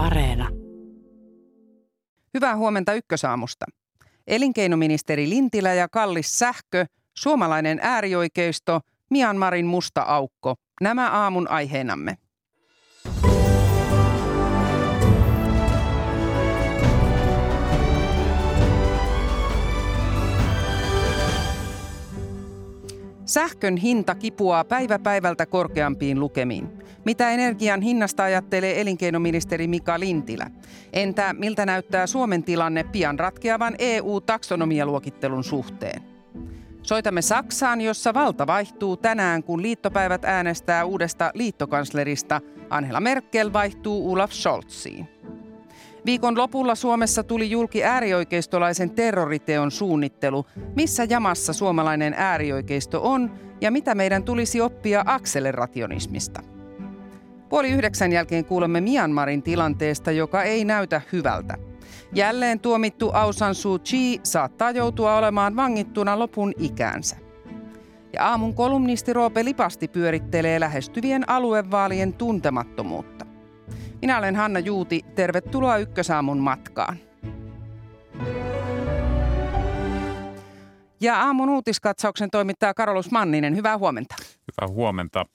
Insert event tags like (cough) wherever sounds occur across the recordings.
Areena. Hyvää huomenta Ykkösaamusta. Elinkeinoministeri Lintilä ja Kallis Sähkö, suomalainen äärioikeisto, Myanmarin musta aukko. Nämä aamun aiheenamme. Sähkön hinta kipuaa päivä päivältä korkeampiin lukemiin. Mitä energian hinnasta ajattelee elinkeinoministeri Mika Lintilä? Entä miltä näyttää Suomen tilanne pian ratkeavan EU-taksonomialuokittelun suhteen? Soitamme Saksaan, jossa valta vaihtuu tänään, kun liittopäivät äänestää uudesta liittokanslerista. Angela Merkel vaihtuu Olaf Scholziin. Viikon lopulla Suomessa tuli julki äärioikeistolaisen terroriteon suunnittelu. Missä jamassa suomalainen äärioikeisto on ja mitä meidän tulisi oppia akselerationismista? Puoli yhdeksän jälkeen kuulemme Myanmarin tilanteesta, joka ei näytä hyvältä. Jälleen tuomittu Aung San Suu Kyi saattaa joutua olemaan vangittuna lopun ikäänsä. Ja aamun kolumnisti Roope Lipasti pyörittelee lähestyvien aluevaalien tuntemattomuutta. Minä olen Hanna Juuti. Tervetuloa Ykkösaamun matkaan. Ja aamun uutiskatsauksen toimittaa Karolus Manninen. Hyvää huomenta. Hyvää huomenta.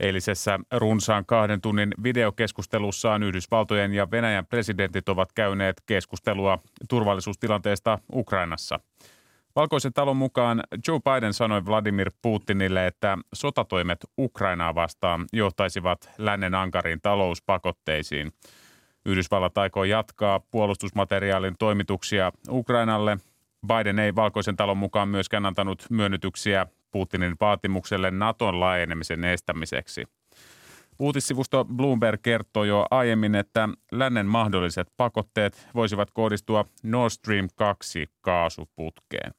Eilisessä runsaan kahden tunnin videokeskustelussaan Yhdysvaltojen ja Venäjän presidentit ovat käyneet keskustelua turvallisuustilanteesta Ukrainassa. Valkoisen talon mukaan Joe Biden sanoi Vladimir Putinille, että sotatoimet Ukrainaa vastaan johtaisivat lännen ankariin talouspakotteisiin. Yhdysvallat aikoo jatkaa puolustusmateriaalin toimituksia Ukrainalle. Biden ei Valkoisen talon mukaan myöskään antanut myönnytyksiä Putinin vaatimukselle Naton laajenemisen estämiseksi. Uutissivusto Bloomberg kertoi jo aiemmin, että lännen mahdolliset pakotteet voisivat kohdistua Nord Stream 2 kaasuputkeen.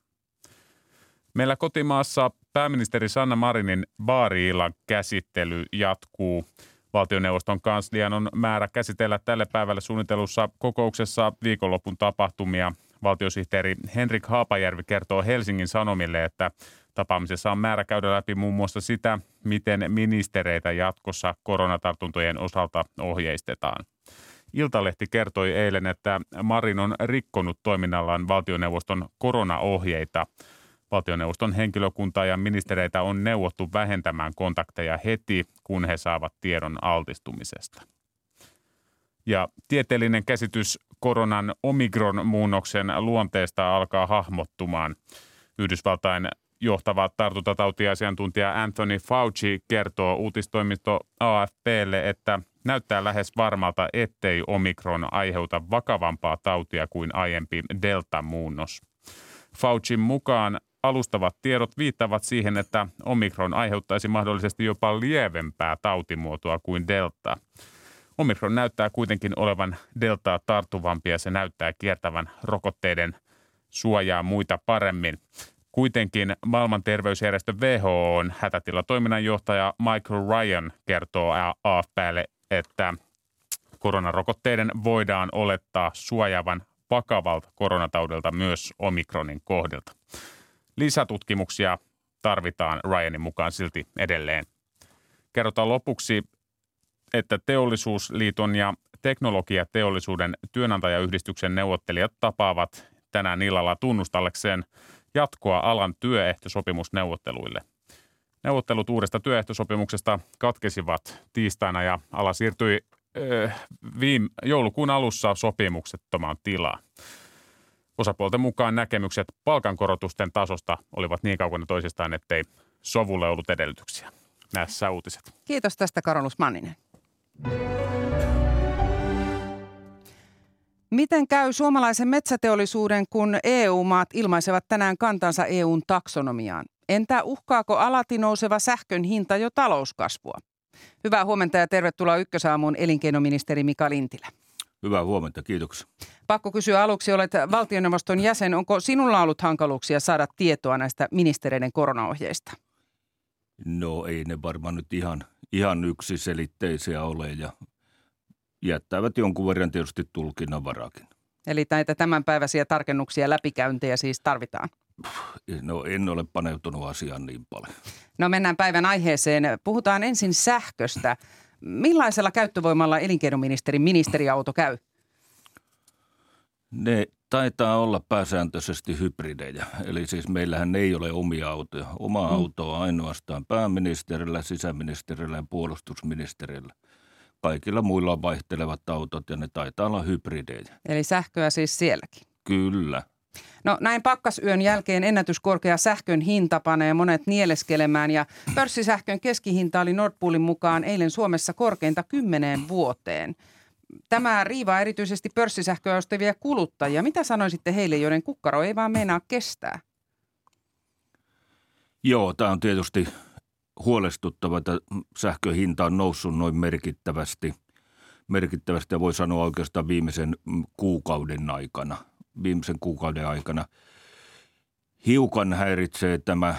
Meillä kotimaassa pääministeri Sanna Marinin baariilan käsittely jatkuu. Valtioneuvoston kanslian on määrä käsitellä tälle päivälle suunnitelussa kokouksessa viikonlopun tapahtumia. Valtiosihteeri Henrik Haapajärvi kertoo Helsingin Sanomille, että tapaamisessa on määrä käydä läpi muun muassa sitä, miten ministereitä jatkossa koronatartuntojen osalta ohjeistetaan. Iltalehti kertoi eilen, että Marin on rikkonut toiminnallaan valtioneuvoston koronaohjeita – Valtioneuvoston henkilökuntaa ja ministereitä on neuvottu vähentämään kontakteja heti, kun he saavat tiedon altistumisesta. Ja tieteellinen käsitys koronan omikron-muunnoksen luonteesta alkaa hahmottumaan. Yhdysvaltain johtava tartuntatautiasiantuntija Anthony Fauci kertoo uutistoimisto AFPlle, että näyttää lähes varmalta, ettei omikron aiheuta vakavampaa tautia kuin aiempi delta-muunnos. Faucin mukaan alustavat tiedot viittavat siihen, että omikron aiheuttaisi mahdollisesti jopa lievempää tautimuotoa kuin delta. Omikron näyttää kuitenkin olevan deltaa tarttuvampi ja se näyttää kiertävän rokotteiden suojaa muita paremmin. Kuitenkin maailman terveysjärjestö WHOn hätätilatoiminnanjohtaja Michael Ryan kertoo AFPlle, että koronarokotteiden voidaan olettaa suojaavan vakavalta koronataudilta myös omikronin kohdilta. Lisätutkimuksia tarvitaan Ryanin mukaan silti edelleen. Kerrotaan lopuksi, että Teollisuusliiton ja Teknologiateollisuuden työnantajayhdistyksen neuvottelijat tapaavat tänään illalla tunnustallekseen jatkoa alan työehtosopimusneuvotteluille. Neuvottelut uudesta työehtosopimuksesta katkesivat tiistaina ja ala siirtyi äh, viime, joulukuun alussa sopimuksettomaan tilaan. Osapuolten mukaan näkemykset palkankorotusten tasosta olivat niin kaukana toisistaan, ettei sovulle ollut edellytyksiä. Näissä uutiset. Kiitos tästä Karolus Manninen. Miten käy suomalaisen metsäteollisuuden, kun EU-maat ilmaisevat tänään kantansa EUn taksonomiaan? Entä uhkaako alati nouseva sähkön hinta jo talouskasvua? Hyvää huomenta ja tervetuloa Ykkösaamuun elinkeinoministeri Mika Lintilä. Hyvää huomenta, kiitoksia. Pakko kysyä aluksi, olet valtioneuvoston jäsen. Onko sinulla ollut hankaluuksia saada tietoa näistä ministereiden koronaohjeista? No ei ne varmaan nyt ihan, ihan yksiselitteisiä ole ja jättävät jonkun verran tietysti tulkinnan varakin. Eli näitä tämänpäiväisiä tarkennuksia läpikäyntejä siis tarvitaan? No en ole paneutunut asiaan niin paljon. No mennään päivän aiheeseen. Puhutaan ensin sähköstä. Millaisella käyttövoimalla elinkeinoministerin ministeriauto käy? Ne taitaa olla pääsääntöisesti hybridejä. Eli siis meillähän ei ole omia autoja. Oma mm. auto on ainoastaan pääministerillä, sisäministerillä ja puolustusministerillä. Kaikilla muilla on vaihtelevat autot ja ne taitaa olla hybridejä. Eli sähköä siis sielläkin? Kyllä. No näin pakkasyön jälkeen ennätyskorkea sähkön hinta panee monet nieleskelemään ja pörssisähkön keskihinta oli Nordpoolin mukaan eilen Suomessa korkeinta kymmeneen vuoteen. Tämä riivaa erityisesti pörssisähköä ostavia kuluttajia. Mitä sanoisitte heille, joiden kukkaro ei vaan meinaa kestää? Joo, tämä on tietysti huolestuttava, että sähkön hinta on noussut noin merkittävästi. Merkittävästi ja voi sanoa oikeastaan viimeisen kuukauden aikana – viimeisen kuukauden aikana. Hiukan häiritsee tämä,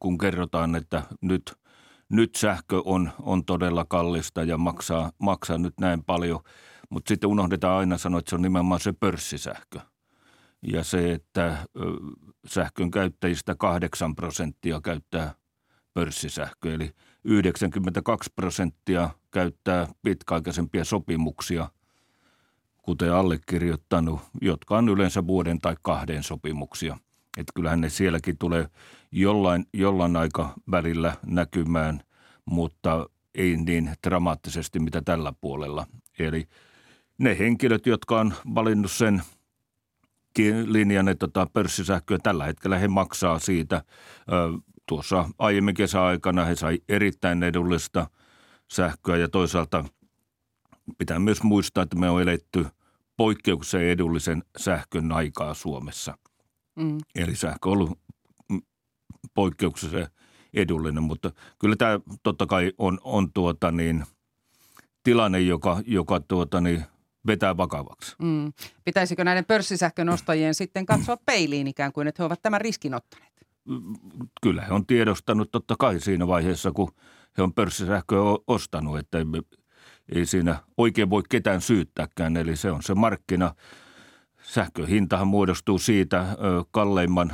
kun kerrotaan, että nyt, nyt sähkö on, on todella kallista ja maksaa, maksaa nyt näin paljon, mutta sitten unohdetaan aina sanoa, että se on nimenomaan se pörssisähkö. Ja se, että sähkön käyttäjistä 8 prosenttia käyttää pörssisähköä, eli 92 prosenttia käyttää pitkäaikaisempia sopimuksia – kuten allekirjoittanut, jotka on yleensä vuoden tai kahden sopimuksia. Että kyllähän ne sielläkin tulee jollain, jollain aika välillä näkymään, mutta ei niin dramaattisesti mitä tällä puolella. Eli ne henkilöt, jotka on valinnut sen linjan, että tota pörssisähköä tällä hetkellä he maksaa siitä. Tuossa aiemmin kesäaikana he sai erittäin edullista sähköä ja toisaalta pitää myös muistaa, että me on eletty – poikkeukseen edullisen sähkön aikaa Suomessa. Mm. Eli sähkö on ollut poikkeuksellisen edullinen, mutta kyllä tämä totta kai on, on tuota niin, tilanne, joka, joka tuota niin, vetää vakavaksi. Mm. Pitäisikö näiden pörssisähkön ostajien sitten katsoa peiliin ikään kuin, että he ovat tämän riskin ottaneet? Kyllä he on tiedostanut totta kai siinä vaiheessa, kun he on pörssisähköä ostanut, että ei siinä oikein voi ketään syyttääkään. Eli se on se markkina. Sähköhintahan muodostuu siitä kalleimman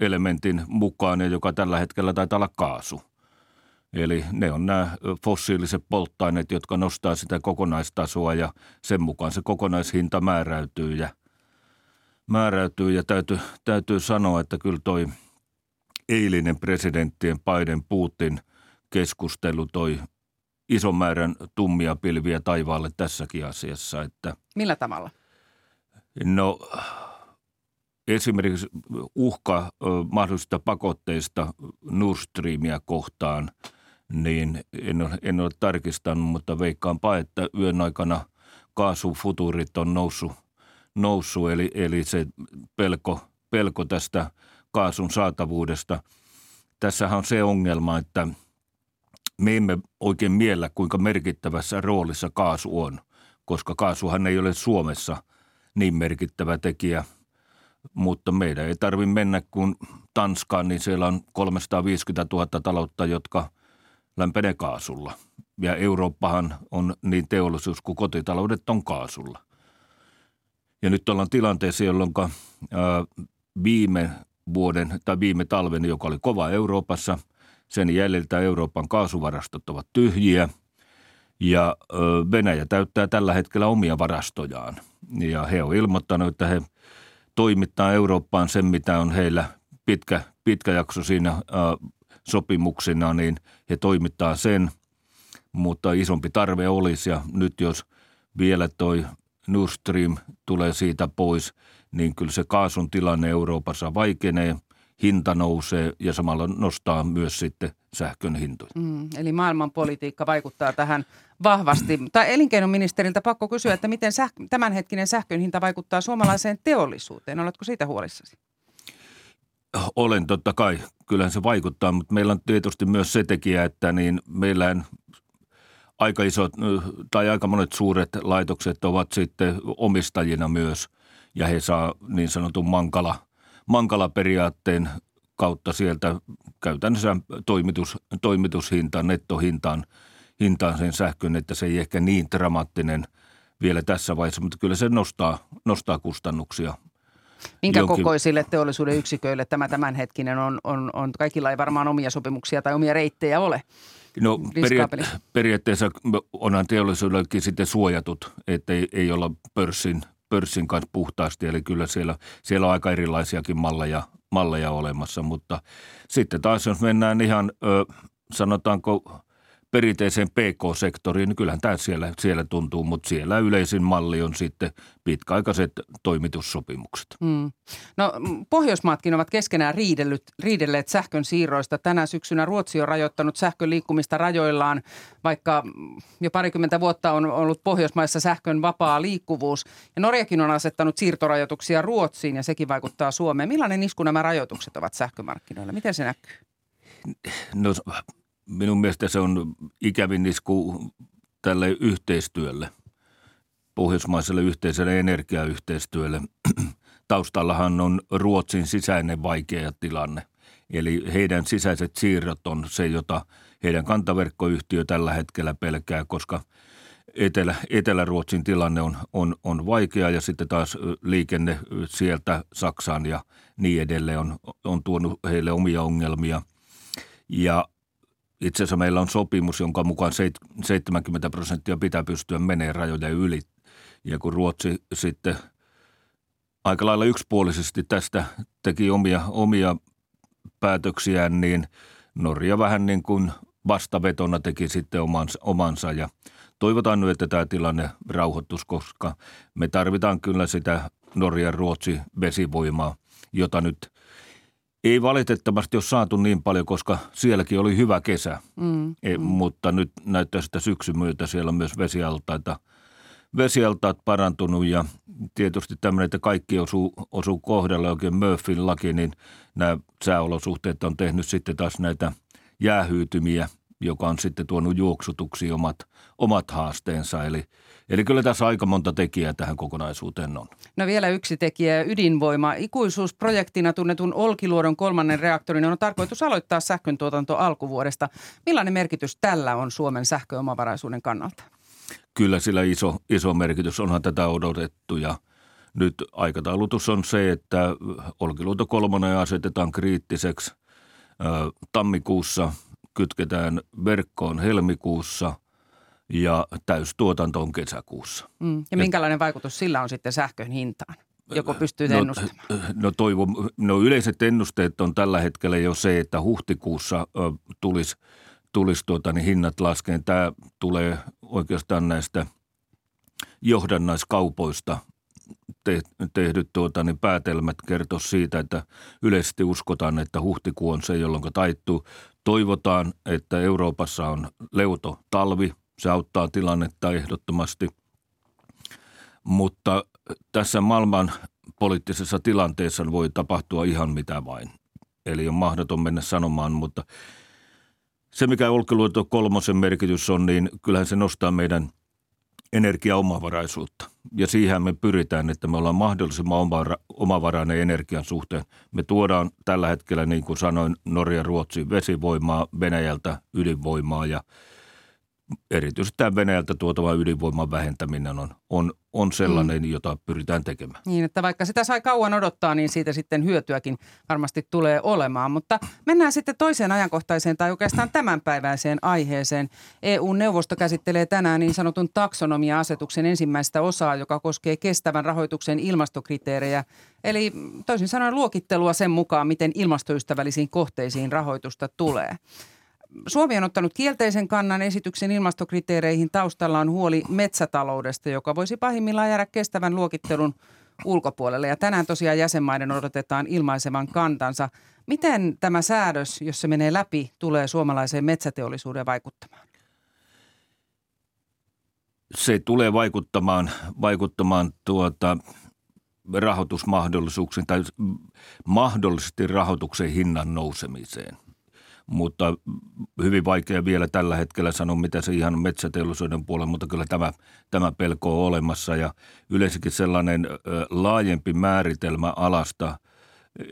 elementin mukaan, joka tällä hetkellä taitaa olla kaasu. Eli ne on nämä fossiiliset polttoaineet, jotka nostaa sitä kokonaistasoa ja sen mukaan se kokonaishinta määräytyy ja, määräytyy. ja täytyy, täytyy sanoa, että kyllä toi eilinen presidenttien Biden Putin keskustelu toi ison määrän tummia pilviä taivaalle tässäkin asiassa. Että, Millä tavalla? No esimerkiksi uhka mahdollisista pakotteista Nord Streamia kohtaan, niin en ole, en ole tarkistanut, mutta veikkaanpa, että yön aikana kaasufuturit on noussut, noussut eli, eli se pelko, pelko tästä kaasun saatavuudesta. Tässähän on se ongelma, että – me emme oikein miellä, kuinka merkittävässä roolissa kaasu on, koska kaasuhan ei ole Suomessa niin merkittävä tekijä. Mutta meidän ei tarvitse mennä kuin Tanskaan, niin siellä on 350 000 taloutta, jotka lämpenee kaasulla. Ja Eurooppahan on niin teollisuus kuin kotitaloudet on kaasulla. Ja nyt ollaan tilanteessa, jolloin viime vuoden tai viime talven, joka oli kova Euroopassa – sen jäljiltä Euroopan kaasuvarastot ovat tyhjiä ja Venäjä täyttää tällä hetkellä omia varastojaan. Ja he ovat ilmoittaneet, että he toimittaa Eurooppaan sen, mitä on heillä pitkä, pitkä jakso siinä sopimuksina, niin he toimittaa sen, mutta isompi tarve olisi ja nyt jos vielä toi Nord Stream tulee siitä pois, niin kyllä se kaasun tilanne Euroopassa vaikenee – hinta nousee ja samalla nostaa myös sitten sähkön hintoja. Mm, eli maailmanpolitiikka vaikuttaa tähän vahvasti. (clears throat) Tai elinkeinoministeriltä pakko kysyä, että miten säh- tämänhetkinen sähkön hinta vaikuttaa suomalaiseen teollisuuteen. Oletko siitä huolissasi? Olen totta kai. Kyllähän se vaikuttaa, mutta meillä on tietysti myös se tekijä, että niin meillä aika isot tai aika monet suuret laitokset ovat sitten omistajina myös ja he saa niin sanotun mankala – Mankala-periaatteen kautta sieltä käytännössä toimitus, toimitushintaan, nettohintaan hintaan sen sähkön, että se ei ehkä niin dramaattinen vielä tässä vaiheessa, mutta kyllä se nostaa, nostaa kustannuksia Minkä jonkin... kokoisille teollisuuden yksiköille tämä tämänhetkinen on, on, on, kaikilla ei varmaan omia sopimuksia tai omia reittejä ole? No peria- periaatteessa onhan teollisuudellekin sitten suojatut, että ei, ei olla pörssin, pörssin kanssa puhtaasti. Eli kyllä siellä, siellä on aika erilaisiakin malleja, malleja olemassa, mutta sitten taas jos mennään ihan ö, sanotaanko – perinteiseen PK-sektoriin, niin kyllähän tämä siellä, siellä tuntuu, mutta siellä yleisin malli on sitten pitkäaikaiset toimitussopimukset. Mm. No Pohjoismaatkin ovat keskenään riidellyt, riidelleet sähkön siirroista. Tänä syksynä Ruotsi on rajoittanut sähkön liikkumista rajoillaan, vaikka jo parikymmentä vuotta on ollut Pohjoismaissa sähkön vapaa liikkuvuus. Ja Norjakin on asettanut siirtorajoituksia Ruotsiin ja sekin vaikuttaa Suomeen. Millainen isku nämä rajoitukset ovat sähkömarkkinoilla? Miten se näkyy? No minun mielestä se on ikävin isku tälle yhteistyölle, pohjoismaiselle yhteiselle energiayhteistyölle. (clears throat) Taustallahan on Ruotsin sisäinen vaikea tilanne. Eli heidän sisäiset siirrot on se, jota heidän kantaverkkoyhtiö tällä hetkellä pelkää, koska Etelä, Etelä-Ruotsin tilanne on, on, on vaikea ja sitten taas liikenne sieltä Saksaan ja niin edelleen on, on tuonut heille omia ongelmia. Ja itse asiassa meillä on sopimus, jonka mukaan 70 prosenttia pitää pystyä menee rajojen yli. Ja kun Ruotsi sitten aika lailla yksipuolisesti tästä teki omia, omia päätöksiään, niin Norja vähän niin kuin vastavetona teki sitten omansa, omansa ja toivotaan nyt, että tämä tilanne rauhoittuisi, koska me tarvitaan kyllä sitä Norjan Ruotsi vesivoimaa, jota nyt – ei valitettavasti ole saatu niin paljon, koska sielläkin oli hyvä kesä, mm, e, mm. mutta nyt näyttää sitä syksyn myötä siellä on myös vesialtaita, vesialtaat parantunut ja tietysti tämmöinen, että kaikki osuu, osuu kohdalla oikein Murphyn laki, niin nämä sääolosuhteet on tehnyt sitten taas näitä jäähyytymiä, joka on sitten tuonut juoksutuksi omat, omat haasteensa. Eli – Eli kyllä tässä aika monta tekijää tähän kokonaisuuteen on. No vielä yksi tekijä, ydinvoima. Ikuisuusprojektina tunnetun Olkiluodon kolmannen reaktorin on tarkoitus aloittaa sähkön tuotanto alkuvuodesta. Millainen merkitys tällä on Suomen sähköomavaraisuuden kannalta? Kyllä sillä iso, iso merkitys, onhan tätä odotettu ja nyt aikataulutus on se, että Olkiluoto kolmonen asetetaan kriittiseksi. Tammikuussa kytketään verkkoon helmikuussa – ja täystuotanto on kesäkuussa. Mm. Ja minkälainen ja, vaikutus sillä on sitten sähkön hintaan? Joko pystyy no, ennustamaan? No, toivon, no yleiset ennusteet on tällä hetkellä jo se, että huhtikuussa ö, tulisi, tulisi tuota, niin hinnat laskeen. Tämä tulee oikeastaan näistä johdannaiskaupoista te, tehdyt tuota, niin päätelmät kertoo siitä, että yleisesti uskotaan, että huhtikuu on se, jolloin taittuu. Toivotaan, että Euroopassa on leuto talvi – se auttaa tilannetta ehdottomasti. Mutta tässä maailman poliittisessa tilanteessa voi tapahtua ihan mitä vain. Eli on mahdoton mennä sanomaan, mutta se mikä Olkiluoto kolmosen merkitys on, niin kyllähän se nostaa meidän energiaomavaraisuutta. Ja siihen me pyritään, että me ollaan mahdollisimman omavarainen energian suhteen. Me tuodaan tällä hetkellä, niin kuin sanoin, Norja, Ruotsi vesivoimaa, Venäjältä ydinvoimaa ja – erityisesti tämä Venäjältä tuotava ydinvoiman vähentäminen on, on, on sellainen, mm. jota pyritään tekemään. Niin, että vaikka sitä sai kauan odottaa, niin siitä sitten hyötyäkin varmasti tulee olemaan. Mutta mennään sitten toiseen ajankohtaiseen tai oikeastaan tämänpäiväiseen aiheeseen. EU-neuvosto käsittelee tänään niin sanotun taksonomia-asetuksen ensimmäistä osaa, joka koskee kestävän rahoituksen ilmastokriteerejä. Eli toisin sanoen luokittelua sen mukaan, miten ilmastoystävällisiin kohteisiin rahoitusta tulee. Suomi on ottanut kielteisen kannan esityksen ilmastokriteereihin. Taustalla on huoli metsätaloudesta, joka voisi pahimmillaan jäädä kestävän luokittelun ulkopuolelle. Ja tänään tosiaan jäsenmaiden odotetaan ilmaisevan kantansa. Miten tämä säädös, jos se menee läpi, tulee suomalaiseen metsäteollisuuden vaikuttamaan? Se tulee vaikuttamaan, vaikuttamaan tuota, rahoitusmahdollisuuksiin tai mahdollisesti rahoituksen hinnan nousemiseen – mutta hyvin vaikea vielä tällä hetkellä sanoa, mitä se ihan metsäteollisuuden puolella, mutta kyllä tämä, tämä pelko on olemassa ja yleensäkin sellainen laajempi määritelmä alasta,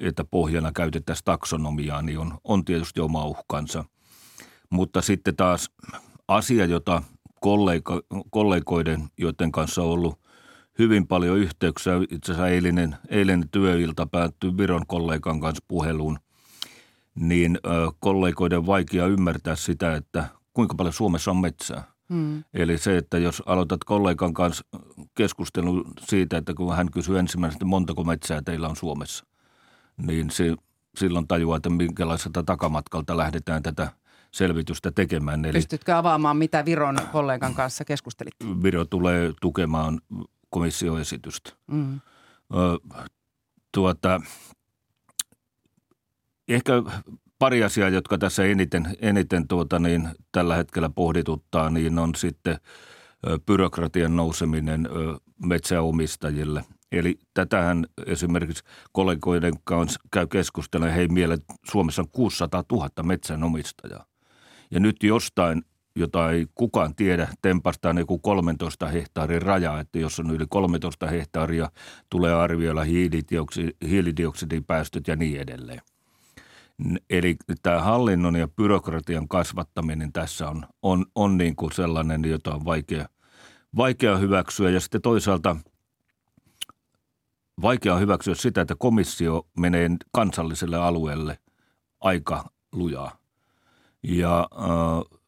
että pohjana käytettäisiin taksonomiaa, niin on, on tietysti oma uhkansa. Mutta sitten taas asia, jota kollega, kollegoiden, joiden kanssa on ollut hyvin paljon yhteyksiä. Itse asiassa eilinen, eilinen työilta päättyi Viron kollegan kanssa puheluun. Niin kollegoiden vaikea ymmärtää sitä, että kuinka paljon Suomessa on metsää. Hmm. Eli se, että jos aloitat kollegan kanssa keskustelun siitä, että kun hän kysyy ensimmäisenä, montako metsää teillä on Suomessa, niin se, silloin tajuaa, että minkälaiselta takamatkalta lähdetään tätä selvitystä tekemään. Eli Pystytkö avaamaan, mitä Viron kollegan kanssa keskustelit? Viro tulee tukemaan komissioesitystä. Mm. Ö, tuota, ehkä pari asiaa, jotka tässä eniten, eniten tuota, niin, tällä hetkellä pohdituttaa, niin on sitten byrokratian nouseminen metsäomistajille. Eli tätähän esimerkiksi kollegoiden kanssa käy keskustella, hei miele, Suomessa on 600 000 metsänomistajaa. Ja nyt jostain, jota ei kukaan tiedä, tempastaan joku 13 hehtaarin raja, että jos on yli 13 hehtaaria, tulee arvioida hiilidioksidipäästöt ja niin edelleen. Eli tämä hallinnon ja byrokratian kasvattaminen tässä on, on, on niin kuin sellainen, jota on vaikea, vaikea hyväksyä. Ja sitten toisaalta vaikea hyväksyä sitä, että komissio menee kansalliselle alueelle aika lujaa. Ja äh,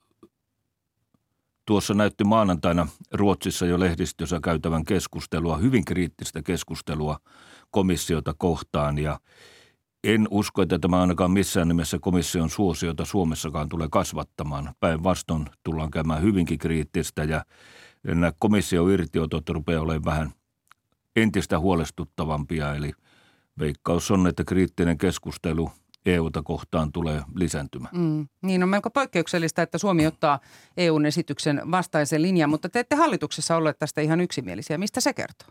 tuossa näytti maanantaina Ruotsissa jo lehdistössä käytävän keskustelua, hyvin kriittistä keskustelua komissiota kohtaan ja en usko, että tämä ainakaan missään nimessä komission suosiota Suomessakaan tulee kasvattamaan. Päinvastoin tullaan käymään hyvinkin kriittistä ja nämä komission irtiotot rupeaa olemaan vähän entistä huolestuttavampia. Eli veikkaus on, että kriittinen keskustelu – EUta kohtaan tulee lisääntymään. Mm. Niin on melko poikkeuksellista, että Suomi ottaa EUn esityksen vastaisen linjan, mutta te ette hallituksessa olleet tästä ihan yksimielisiä. Mistä se kertoo?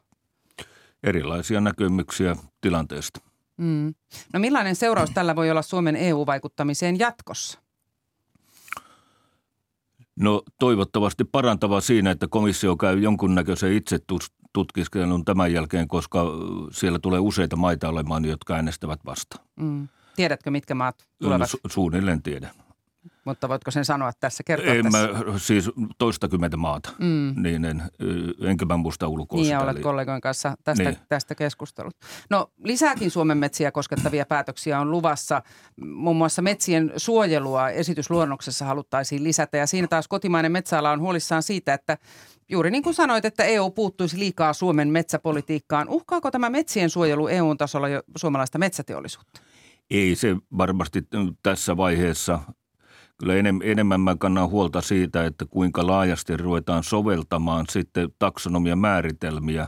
Erilaisia näkemyksiä tilanteesta. Mm. No millainen seuraus tällä voi olla Suomen EU-vaikuttamiseen jatkossa? No toivottavasti parantava siinä, että komissio käy jonkunnäköisen itse tutkiskelun tämän jälkeen, koska siellä tulee useita maita olemaan, jotka äänestävät vastaan. Mm. Tiedätkö, mitkä maat tulevat? Su- suunnilleen tiedän. Mutta voitko sen sanoa tässä, kertoa en tässä? Mä, siis toistakymmentä maata, mm. niin en, enkä mä muista ulkoa Niin ja olet kollegojen kanssa tästä, niin. tästä keskustellut. No lisääkin Suomen metsiä koskettavia päätöksiä on luvassa. Muun muassa metsien suojelua esitysluonnoksessa haluttaisiin lisätä ja siinä taas kotimainen metsäala on huolissaan siitä, että Juuri niin kuin sanoit, että EU puuttuisi liikaa Suomen metsäpolitiikkaan. Uhkaako tämä metsien suojelu EU-tasolla jo suomalaista metsäteollisuutta? Ei se varmasti tässä vaiheessa. Kyllä enemmän mä kannan huolta siitä, että kuinka laajasti ruvetaan soveltamaan sitten taksonomian määritelmiä,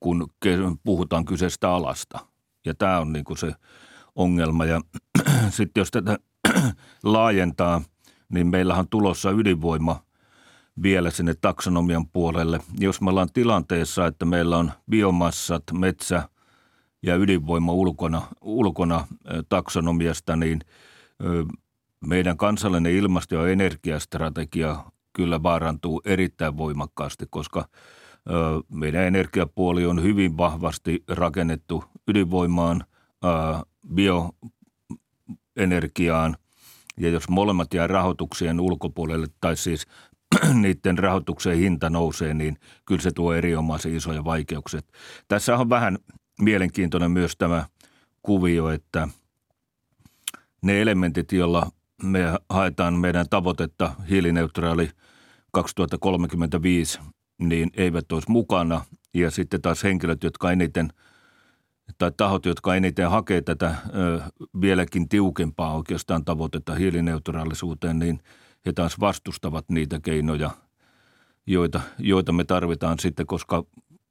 kun puhutaan kyseistä alasta. Ja tämä on niin kuin se ongelma. Ja (clears throat) sitten jos tätä (clears throat) laajentaa, niin meillähän on tulossa ydinvoima vielä sinne taksonomian puolelle. Jos me ollaan tilanteessa, että meillä on biomassat, metsä – ja ydinvoima ulkona, ulkona taksonomiasta, niin meidän kansallinen ilmasto- ja energiastrategia kyllä vaarantuu erittäin voimakkaasti, koska meidän energiapuoli on hyvin vahvasti rakennettu ydinvoimaan, bioenergiaan, ja jos molemmat jää rahoituksien ulkopuolelle, tai siis (clears throat) niiden rahoituksen hinta nousee, niin kyllä se tuo erinomaisen isoja vaikeuksia. Tässä on vähän mielenkiintoinen myös tämä kuvio, että ne elementit, joilla me haetaan meidän tavoitetta hiilineutraali 2035, niin eivät olisi mukana. Ja sitten taas henkilöt, jotka eniten tai tahot, jotka eniten hakee tätä ö, vieläkin tiukempaa oikeastaan tavoitetta hiilineutraalisuuteen, niin he taas vastustavat niitä keinoja, joita, joita me tarvitaan sitten, koska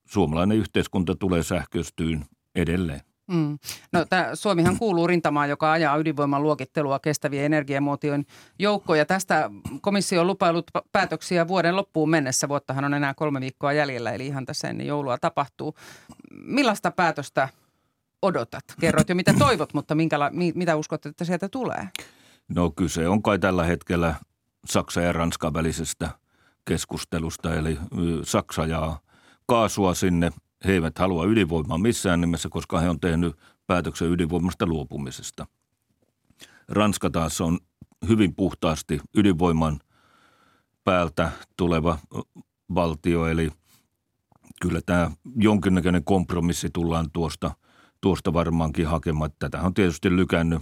suomalainen yhteiskunta tulee sähköistyyn edelleen. Mm. No, tää, Suomihan kuuluu rintamaan, joka ajaa ydinvoiman luokittelua kestävien energiamuotojen joukkoja. Tästä komissio on lupailut päätöksiä vuoden loppuun mennessä. Vuottahan on enää kolme viikkoa jäljellä, eli ihan tässä ennen joulua tapahtuu. Millaista päätöstä odotat? Kerroit jo mitä toivot, mutta minkäla, mitä uskot, että sieltä tulee? No kyse on kai tällä hetkellä Saksa ja Ranskan välisestä keskustelusta, eli Saksa ja kaasua sinne. He eivät halua ydinvoimaa missään nimessä, koska he on tehnyt päätöksen ydinvoimasta luopumisesta. Ranska taas on hyvin puhtaasti ydinvoiman päältä tuleva valtio, eli kyllä tämä jonkinnäköinen kompromissi tullaan tuosta, tuosta varmaankin hakemaan. Tätä on tietysti lykännyt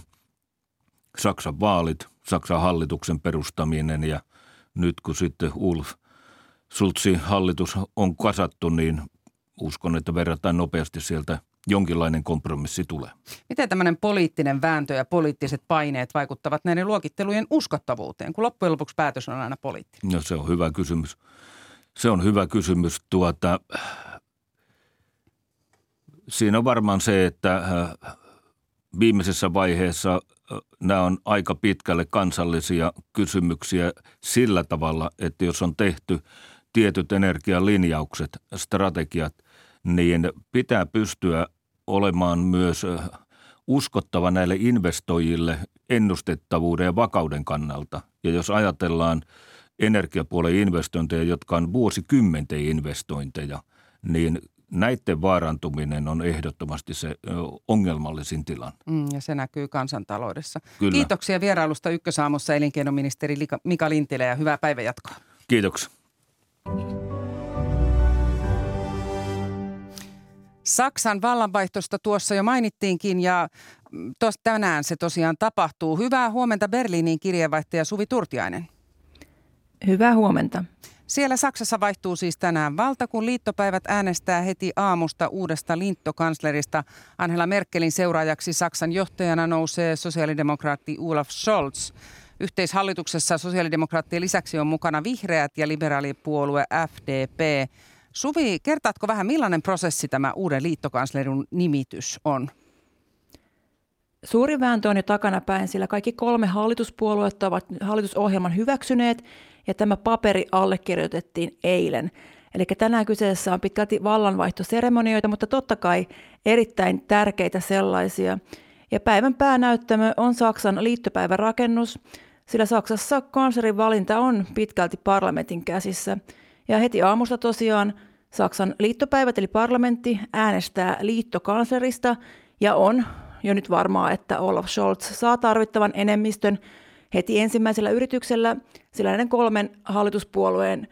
Saksan vaalit, Saksan hallituksen perustaminen ja nyt kun sitten Ulf Sultsi hallitus on kasattu, niin uskon, että verrataan nopeasti sieltä jonkinlainen kompromissi tulee. Miten tämmöinen poliittinen vääntö ja poliittiset paineet vaikuttavat näiden luokittelujen uskottavuuteen, kun loppujen lopuksi päätös on aina poliittinen? No se on hyvä kysymys. Se on hyvä kysymys. Tuota, siinä on varmaan se, että äh, viimeisessä vaiheessa äh, nämä on aika pitkälle kansallisia kysymyksiä sillä tavalla, että jos on tehty tietyt energialinjaukset, strategiat, niin pitää pystyä olemaan myös uskottava näille investoijille ennustettavuuden ja vakauden kannalta. Ja jos ajatellaan energiapuolen investointeja, jotka on vuosikymmenten investointeja, niin näiden vaarantuminen on ehdottomasti se ongelmallisin tilanne. Mm, ja se näkyy kansantaloudessa. Kyllä. Kiitoksia vierailusta Ykkösaamussa elinkeinoministeri Mika Lintilä ja hyvää päivänjatkoa. Kiitoksia. Saksan vallanvaihtosta tuossa jo mainittiinkin ja mm, tos, tänään se tosiaan tapahtuu. Hyvää huomenta Berliinin kirjeenvaihtaja Suvi Turtiainen. Hyvää huomenta. Siellä Saksassa vaihtuu siis tänään valta, kun liittopäivät äänestää heti aamusta uudesta liittokanslerista. Angela Merkelin seuraajaksi Saksan johtajana nousee sosiaalidemokraatti Olaf Scholz. Yhteishallituksessa sosiaalidemokraattien lisäksi on mukana vihreät ja liberaalipuolue FDP. Suvi, kertaatko vähän millainen prosessi tämä uuden liittokanslerin nimitys on? Suuri vääntö on jo takanapäin, sillä kaikki kolme hallituspuoluetta ovat hallitusohjelman hyväksyneet ja tämä paperi allekirjoitettiin eilen. Eli tänään kyseessä on pitkälti vallanvaihtoseremonioita, mutta totta kai erittäin tärkeitä sellaisia. Ja päivän päänäyttämö on Saksan liittopäivärakennus, sillä Saksassa kanslerin valinta on pitkälti parlamentin käsissä. Ja heti aamusta tosiaan Saksan liittopäivät eli parlamentti äänestää liittokanslerista ja on jo nyt varmaa, että Olaf Scholz saa tarvittavan enemmistön heti ensimmäisellä yrityksellä, sillä näiden kolmen hallituspuolueen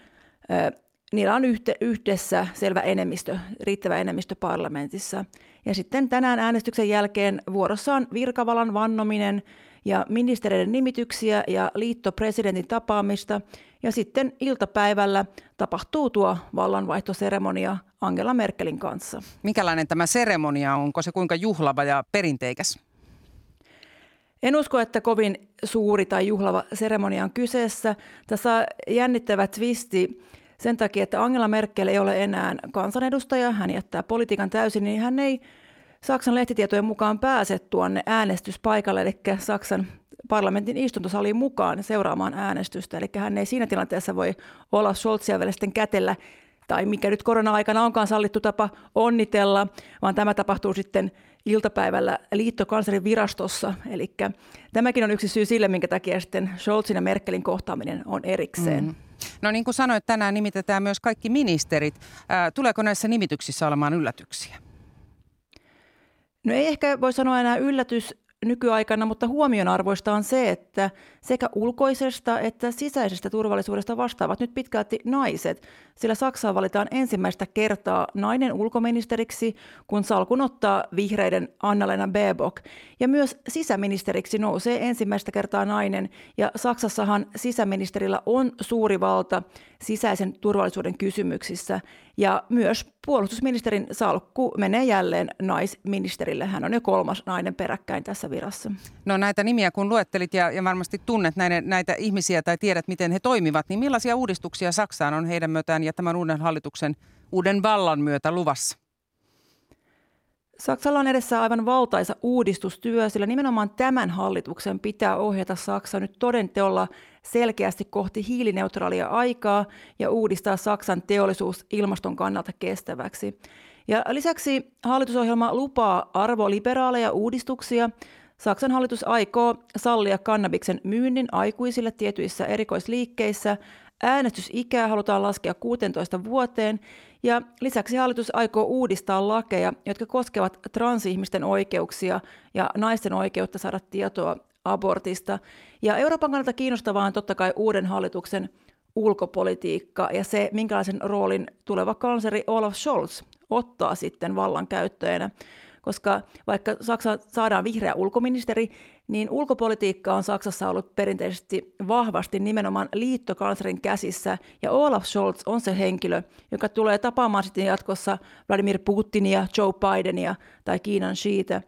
niillä on yhdessä selvä enemmistö, riittävä enemmistö parlamentissa. Ja sitten tänään äänestyksen jälkeen vuorossa on virkavalan vannominen ja ministereiden nimityksiä ja liittopresidentin tapaamista. Ja sitten iltapäivällä tapahtuu tuo vallanvaihtoseremonia Angela Merkelin kanssa. Mikälainen tämä seremonia on? Onko se kuinka juhlava ja perinteikäs? En usko, että kovin suuri tai juhlava seremonia on kyseessä. Tässä on jännittävä twisti sen takia, että Angela Merkel ei ole enää kansanedustaja, hän jättää politiikan täysin, niin hän ei Saksan lehtitietojen mukaan pääse tuonne äänestyspaikalle, eli Saksan parlamentin istuntosaliin mukaan seuraamaan äänestystä. Eli hän ei siinä tilanteessa voi olla Scholzia vielä sitten kätellä, tai mikä nyt korona-aikana onkaan sallittu tapa onnitella, vaan tämä tapahtuu sitten iltapäivällä liittokanslerin virastossa. Eli tämäkin on yksi syy sille, minkä takia sitten Scholzin ja Merkelin kohtaaminen on erikseen. Mm. No niin kuin sanoit, tänään nimitetään myös kaikki ministerit. tuleeko näissä nimityksissä olemaan yllätyksiä? No ei ehkä voi sanoa enää yllätys nykyaikana, mutta huomionarvoista on se, että sekä ulkoisesta että sisäisestä turvallisuudesta vastaavat nyt pitkälti naiset, sillä Saksaan valitaan ensimmäistä kertaa nainen ulkoministeriksi, kun salkun ottaa vihreiden Annalena Baerbock. Ja myös sisäministeriksi nousee ensimmäistä kertaa nainen, ja Saksassahan sisäministerillä on suuri valta sisäisen turvallisuuden kysymyksissä. Ja myös puolustusministerin salkku menee jälleen naisministerille. Hän on jo kolmas nainen peräkkäin tässä virassa. No näitä nimiä kun luettelit ja, ja varmasti tunnet näitä, näitä ihmisiä tai tiedät, miten he toimivat, niin millaisia uudistuksia Saksaan on heidän myötään ja tämän uuden hallituksen uuden vallan myötä luvassa? Saksalla on edessä aivan valtaisa uudistustyö, sillä nimenomaan tämän hallituksen pitää ohjata Saksa nyt todenteolla selkeästi kohti hiilineutraalia aikaa ja uudistaa Saksan teollisuus ilmaston kannalta kestäväksi. Ja lisäksi hallitusohjelma lupaa arvoliberaaleja uudistuksia. Saksan hallitus aikoo sallia kannabiksen myynnin aikuisille tietyissä erikoisliikkeissä. Äänestysikää halutaan laskea 16 vuoteen ja lisäksi hallitus aikoo uudistaa lakeja, jotka koskevat transihmisten oikeuksia ja naisten oikeutta saada tietoa abortista. Ja Euroopan kannalta kiinnostavaa on totta kai uuden hallituksen ulkopolitiikka ja se, minkälaisen roolin tuleva kansleri Olaf Scholz ottaa sitten vallan käyttöön. Koska vaikka Saksa saadaan vihreä ulkoministeri, niin ulkopolitiikka on Saksassa ollut perinteisesti vahvasti nimenomaan liittokanslerin käsissä, ja Olaf Scholz on se henkilö, joka tulee tapaamaan sitten jatkossa Vladimir Putinia, Joe Bidenia tai Kiinan Xiitä.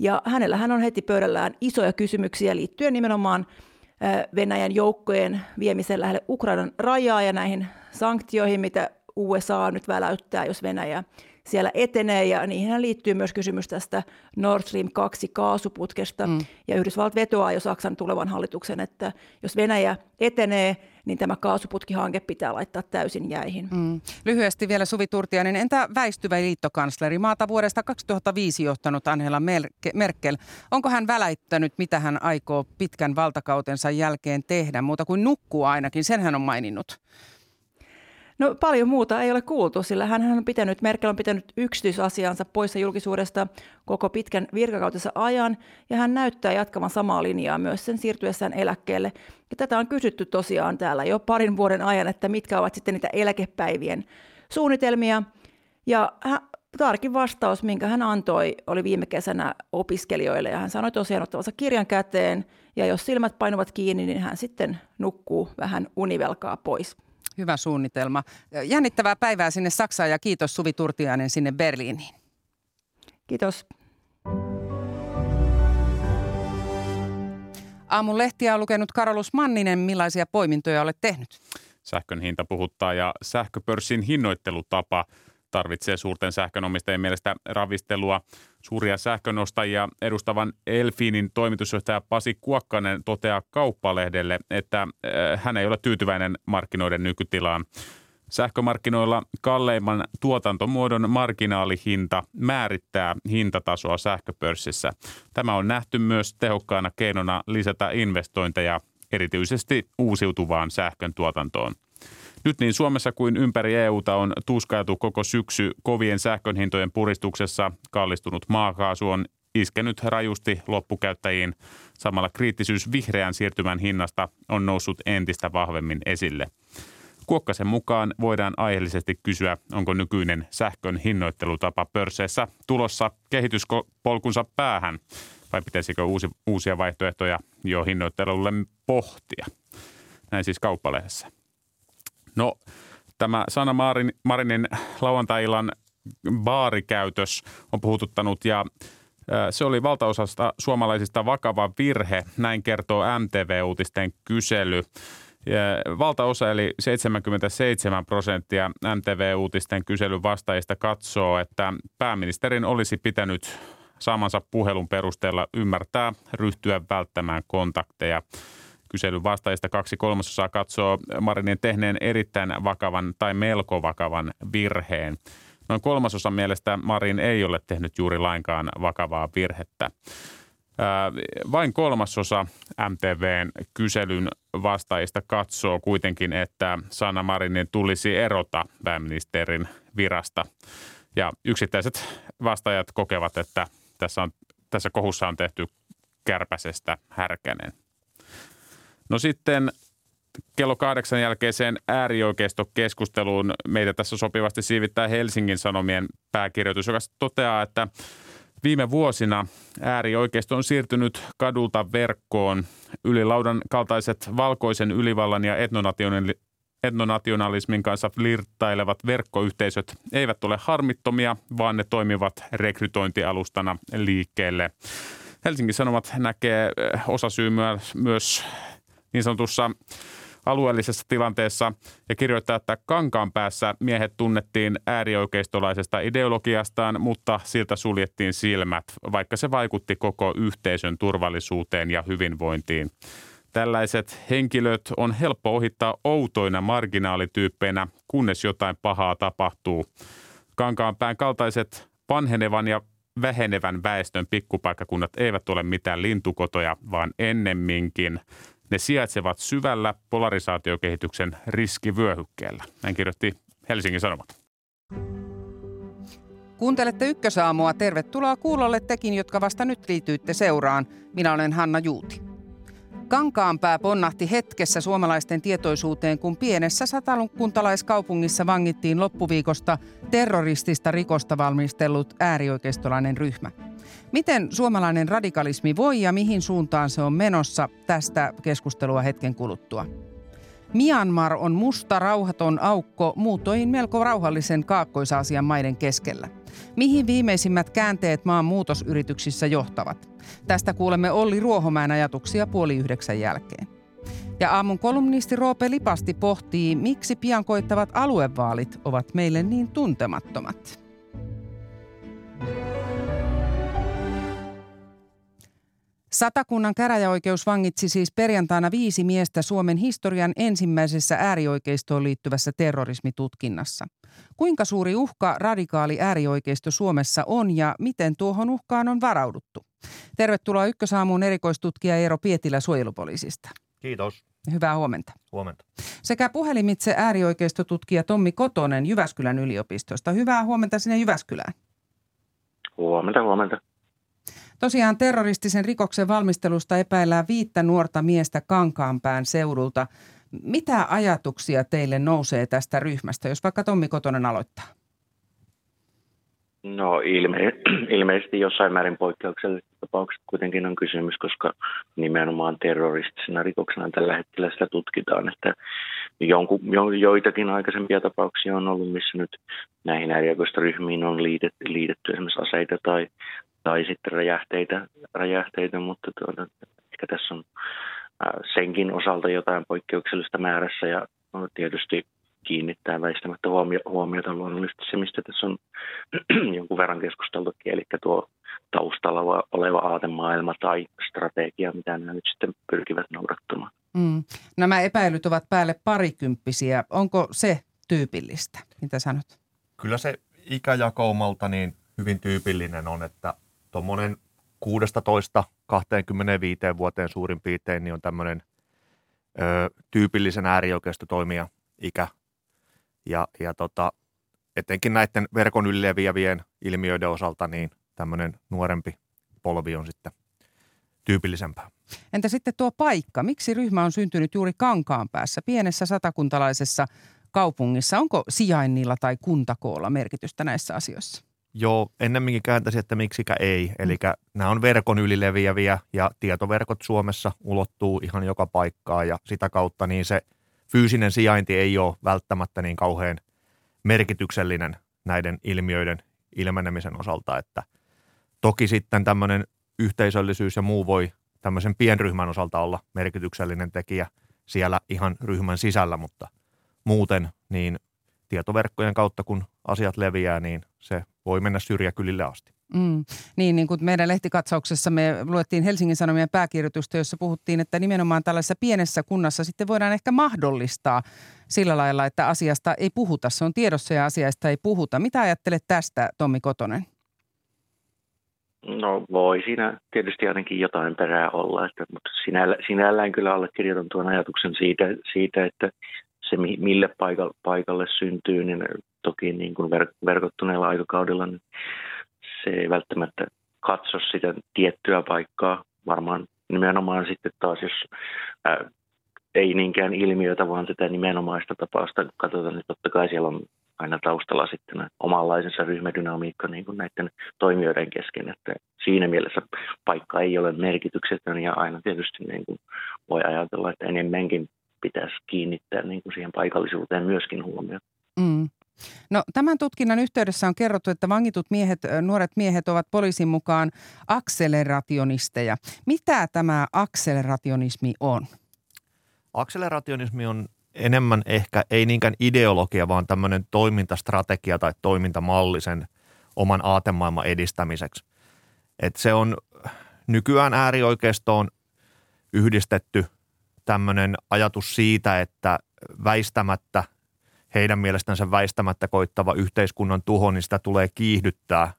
Ja hänellä hän on heti pöydällään isoja kysymyksiä liittyen nimenomaan Venäjän joukkojen viemiseen lähelle Ukrainan rajaa ja näihin sanktioihin, mitä USA nyt väläyttää, jos Venäjä siellä etenee, ja niihin liittyy myös kysymys tästä Nord Stream 2 kaasuputkesta, mm. ja Yhdysvallat vetoaa jo Saksan tulevan hallituksen, että jos Venäjä etenee, niin tämä kaasuputkihanke pitää laittaa täysin jäihin. Mm. Lyhyesti vielä Suvi Turtiainen, entä väistyvä liittokansleri, maata vuodesta 2005 johtanut Angela Merkel, onko hän väläyttänyt, mitä hän aikoo pitkän valtakautensa jälkeen tehdä, muuta kuin nukkuu ainakin, sen hän on maininnut. No paljon muuta ei ole kuultu, sillä hän on pitänyt, Merkel on pitänyt yksityisasiansa poissa julkisuudesta koko pitkän virkakautensa ajan, ja hän näyttää jatkavan samaa linjaa myös sen siirtyessään eläkkeelle. Ja tätä on kysytty tosiaan täällä jo parin vuoden ajan, että mitkä ovat sitten niitä eläkepäivien suunnitelmia. Ja tarkin vastaus, minkä hän antoi, oli viime kesänä opiskelijoille, ja hän sanoi tosiaan ottavansa kirjan käteen, ja jos silmät painuvat kiinni, niin hän sitten nukkuu vähän univelkaa pois. Hyvä suunnitelma. Jännittävää päivää sinne Saksaan ja kiitos Suvi Turtiainen sinne Berliiniin. Kiitos. Aamun lehtiä on lukenut Karolus Manninen. Millaisia poimintoja olet tehnyt? Sähkön hinta puhuttaa ja sähköpörssin hinnoittelutapa – tarvitsee suurten sähkönomistajien mielestä ravistelua. Suuria sähkönostajia edustavan Elfinin toimitusjohtaja Pasi Kuokkanen toteaa kauppalehdelle, että äh, hän ei ole tyytyväinen markkinoiden nykytilaan. Sähkömarkkinoilla kalleimman tuotantomuodon marginaalihinta määrittää hintatasoa sähköpörssissä. Tämä on nähty myös tehokkaana keinona lisätä investointeja erityisesti uusiutuvaan sähkön tuotantoon. Nyt niin Suomessa kuin ympäri EUta on tuskailtu koko syksy kovien sähkönhintojen puristuksessa. Kallistunut maakaasu on iskenyt rajusti loppukäyttäjiin. Samalla kriittisyys vihreän siirtymän hinnasta on noussut entistä vahvemmin esille. Kuokkasen mukaan voidaan aiheellisesti kysyä, onko nykyinen sähkön hinnoittelutapa pörsseissä tulossa kehityspolkunsa päähän vai pitäisikö uusi, uusia vaihtoehtoja jo hinnoittelulle pohtia. Näin siis kauppalehdessä. No tämä Sanna Marin, Marinin lauantai-illan baarikäytös on puhututtanut ja se oli valtaosasta suomalaisista vakava virhe, näin kertoo MTV-uutisten kysely. Valtaosa eli 77 prosenttia MTV-uutisten kyselyn vastaajista katsoo, että pääministerin olisi pitänyt saamansa puhelun perusteella ymmärtää ryhtyä välttämään kontakteja. Kyselyn vastaajista kaksi kolmasosaa katsoo Marinin tehneen erittäin vakavan tai melko vakavan virheen. Noin kolmasosa mielestä Marin ei ole tehnyt juuri lainkaan vakavaa virhettä. Vain kolmasosa MTVn kyselyn vastaajista katsoo kuitenkin, että Sanna Marinin tulisi erota pääministerin virasta. Ja yksittäiset vastaajat kokevat, että tässä, on, tässä kohussa on tehty kärpäsestä härkänen. No sitten kello kahdeksan jälkeiseen äärioikeistokeskusteluun meitä tässä sopivasti siivittää Helsingin Sanomien pääkirjoitus, joka toteaa, että Viime vuosina äärioikeisto on siirtynyt kadulta verkkoon. Ylilaudan kaltaiset valkoisen ylivallan ja etnonationalismin kanssa flirttailevat verkkoyhteisöt eivät ole harmittomia, vaan ne toimivat rekrytointialustana liikkeelle. Helsingin Sanomat näkee osasyy myös niin sanotussa alueellisessa tilanteessa ja kirjoittaa, että kankaan päässä miehet tunnettiin äärioikeistolaisesta ideologiastaan, mutta siltä suljettiin silmät, vaikka se vaikutti koko yhteisön turvallisuuteen ja hyvinvointiin. Tällaiset henkilöt on helppo ohittaa outoina marginaalityyppeinä, kunnes jotain pahaa tapahtuu. Kankaanpään kaltaiset vanhenevan ja vähenevän väestön pikkupaikkakunnat eivät ole mitään lintukotoja, vaan ennemminkin ne sijaitsevat syvällä polarisaatiokehityksen riskivyöhykkeellä. Näin kirjoitti Helsingin Sanomat. Kuuntelette Ykkösaamua. Tervetuloa kuulolle tekin, jotka vasta nyt liityitte seuraan. Minä olen Hanna Juuti. Kankaanpää ponnahti hetkessä suomalaisten tietoisuuteen, kun pienessä satakuntalaiskaupungissa vangittiin loppuviikosta terroristista rikosta valmistellut äärioikeistolainen ryhmä. Miten suomalainen radikalismi voi ja mihin suuntaan se on menossa? Tästä keskustelua hetken kuluttua. Myanmar on musta rauhaton aukko muutoin melko rauhallisen kaakkois-Aasian maiden keskellä. Mihin viimeisimmät käänteet maan muutosyrityksissä johtavat? Tästä kuulemme Olli Ruohomäen ajatuksia puoli yhdeksän jälkeen. Ja aamun kolumnisti Roope Lipasti pohtii, miksi pian koittavat aluevaalit ovat meille niin tuntemattomat. Satakunnan käräjäoikeus vangitsi siis perjantaina viisi miestä Suomen historian ensimmäisessä äärioikeistoon liittyvässä terrorismitutkinnassa. Kuinka suuri uhka radikaali äärioikeisto Suomessa on ja miten tuohon uhkaan on varauduttu? Tervetuloa Ykkösaamuun erikoistutkija Eero Pietilä suojelupoliisista. Kiitos. Hyvää huomenta. Huomenta. Sekä puhelimitse äärioikeistotutkija Tommi Kotonen Jyväskylän yliopistosta. Hyvää huomenta sinne Jyväskylään. Huomenta, huomenta. Tosiaan terroristisen rikoksen valmistelusta epäillään viittä nuorta miestä Kankaanpään seudulta. Mitä ajatuksia teille nousee tästä ryhmästä, jos vaikka Tommi Kotonen aloittaa? No ilme- (clears throat) ilmeisesti jossain määrin poikkeuksellisesta tapauksesta kuitenkin on kysymys, koska nimenomaan terroristisena rikoksena tällä hetkellä sitä tutkitaan, että jonkun, jo, joitakin aikaisempia tapauksia on ollut, missä nyt näihin ryhmiin on liitetty, liitetty esimerkiksi aseita tai tai sitten räjähteitä, räjähteitä mutta tuota, ehkä tässä on senkin osalta jotain poikkeuksellista määrässä ja no, tietysti kiinnittää väistämättä huomio, huomiota luonnollisesti se, mistä tässä on (clears throat) jonkun verran keskusteltukin, eli tuo taustalla oleva aatemaailma tai strategia, mitä nämä nyt sitten pyrkivät noudattamaan. Mm. Nämä epäilyt ovat päälle parikymppisiä. Onko se tyypillistä? Mitä sanot? Kyllä se ikäjakoumalta niin hyvin tyypillinen on, että tuommoinen 16-25 vuoteen suurin piirtein niin on tämmöinen ö, tyypillisen äärioikeistotoimija ikä. Ja, ja tota, etenkin näiden verkon ylileviävien ilmiöiden osalta niin tämmöinen nuorempi polvi on sitten tyypillisempää. Entä sitten tuo paikka? Miksi ryhmä on syntynyt juuri Kankaan päässä, pienessä satakuntalaisessa kaupungissa? Onko sijainnilla tai kuntakoolla merkitystä näissä asioissa? Joo, ennemminkin kääntäisi, että miksikä ei. Eli mm. nämä on verkon ylileviäviä ja tietoverkot Suomessa ulottuu ihan joka paikkaan ja sitä kautta niin se fyysinen sijainti ei ole välttämättä niin kauhean merkityksellinen näiden ilmiöiden ilmenemisen osalta, että toki sitten tämmöinen yhteisöllisyys ja muu voi tämmöisen pienryhmän osalta olla merkityksellinen tekijä siellä ihan ryhmän sisällä, mutta muuten niin tietoverkkojen kautta, kun asiat leviää, niin se voi mennä syrjäkylille asti. Mm. Niin, niin kuin meidän lehtikatsauksessa me luettiin Helsingin Sanomien pääkirjoitusta, jossa puhuttiin, että nimenomaan tällaisessa pienessä kunnassa sitten voidaan ehkä mahdollistaa sillä lailla, että asiasta ei puhuta. Se on tiedossa ja asiasta ei puhuta. Mitä ajattelet tästä, Tommi Kotonen? No voi siinä tietysti ainakin jotain perää olla, että, mutta sinällä, sinällään kyllä allekirjoitan tuon ajatuksen siitä, siitä että se mille paikalle, syntyy, niin toki niin kuin ver, verkottuneella aikakaudella niin se ei välttämättä katso sitä tiettyä paikkaa. Varmaan nimenomaan sitten taas, jos ää, ei niinkään ilmiötä, vaan sitä nimenomaista tapausta katsotaan, niin totta kai siellä on aina taustalla sitten omanlaisensa ryhmädynamiikka niin kuin näiden toimijoiden kesken, että siinä mielessä paikka ei ole merkityksetön ja aina tietysti niin kuin voi ajatella, että enemmänkin pitäisi kiinnittää niin kuin siihen paikallisuuteen myöskin huomioon. Mm. No, tämän tutkinnan yhteydessä on kerrottu, että vangitut miehet, nuoret miehet ovat poliisin mukaan akselerationisteja. Mitä tämä akselerationismi on? Akselerationismi on enemmän ehkä ei niinkään ideologia, vaan tämmöinen toimintastrategia tai toimintamalli sen oman aatemaailman edistämiseksi. Et se on nykyään äärioikeistoon yhdistetty tämmöinen ajatus siitä, että väistämättä – heidän mielestänsä väistämättä koittava yhteiskunnan tuho, niin sitä tulee kiihdyttää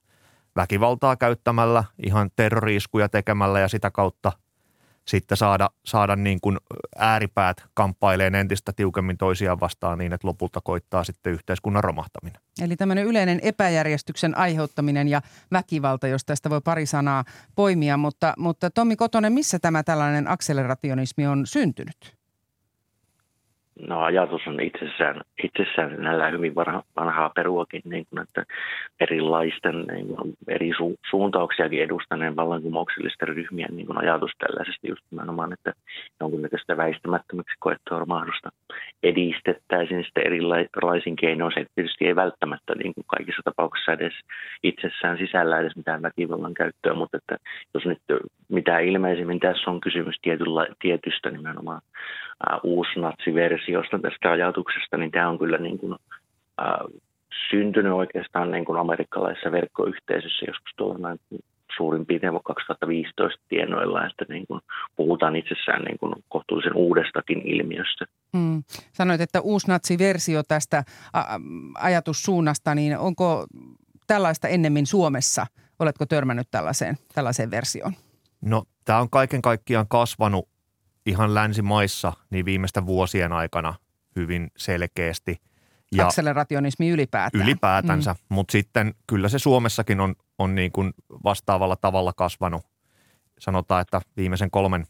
väkivaltaa käyttämällä, ihan terroriiskuja tekemällä ja sitä kautta sitten saada, saada niin kuin ääripäät kamppaileen entistä tiukemmin toisiaan vastaan niin, että lopulta koittaa sitten yhteiskunnan romahtaminen. Eli tämmöinen yleinen epäjärjestyksen aiheuttaminen ja väkivalta, jos tästä voi pari sanaa poimia. Mutta, mutta Tommi Kotonen, missä tämä tällainen akselerationismi on syntynyt? No ajatus on itsessään, itsessään sinällään hyvin vanha, vanhaa peruakin, niin kuin, että erilaisten niin kuin, eri su, suuntauksiakin edustaneen vallankumouksellisten ryhmien niin kuin, ajatus tällaisesta just nimenomaan, että jonkunnäköistä väistämättömäksi koettua romahdusta edistettäisiin sitten erilaisin keinoin. Se tietysti ei välttämättä niin kuin kaikissa tapauksissa edes itsessään sisällä edes mitään väkivallan käyttöä, mutta että jos nyt mitä ilmeisimmin tässä on kysymys tietyllä, tietystä nimenomaan uusnatsiversiosta tästä ajatuksesta, niin tämä on kyllä niin kuin, uh, syntynyt oikeastaan niin kuin amerikkalaisessa verkkoyhteisössä joskus tuolla noin suurin piirtein 2015 tienoilla, että niin kuin puhutaan itsessään niin kuin kohtuullisen uudestakin ilmiöstä. Hmm. Sanoit, että uusnatsiversio tästä ajatussuunnasta, niin onko tällaista ennemmin Suomessa? Oletko törmännyt tällaiseen, tällaiseen versioon? No tämä on kaiken kaikkiaan kasvanut ihan länsimaissa niin viimeisten vuosien aikana hyvin selkeästi. Ja Akselerationismi ylipäätään. Ylipäätänsä, mm. mutta sitten kyllä se Suomessakin on, on niin kuin vastaavalla tavalla kasvanut. Sanotaan, että viimeisen kolmen,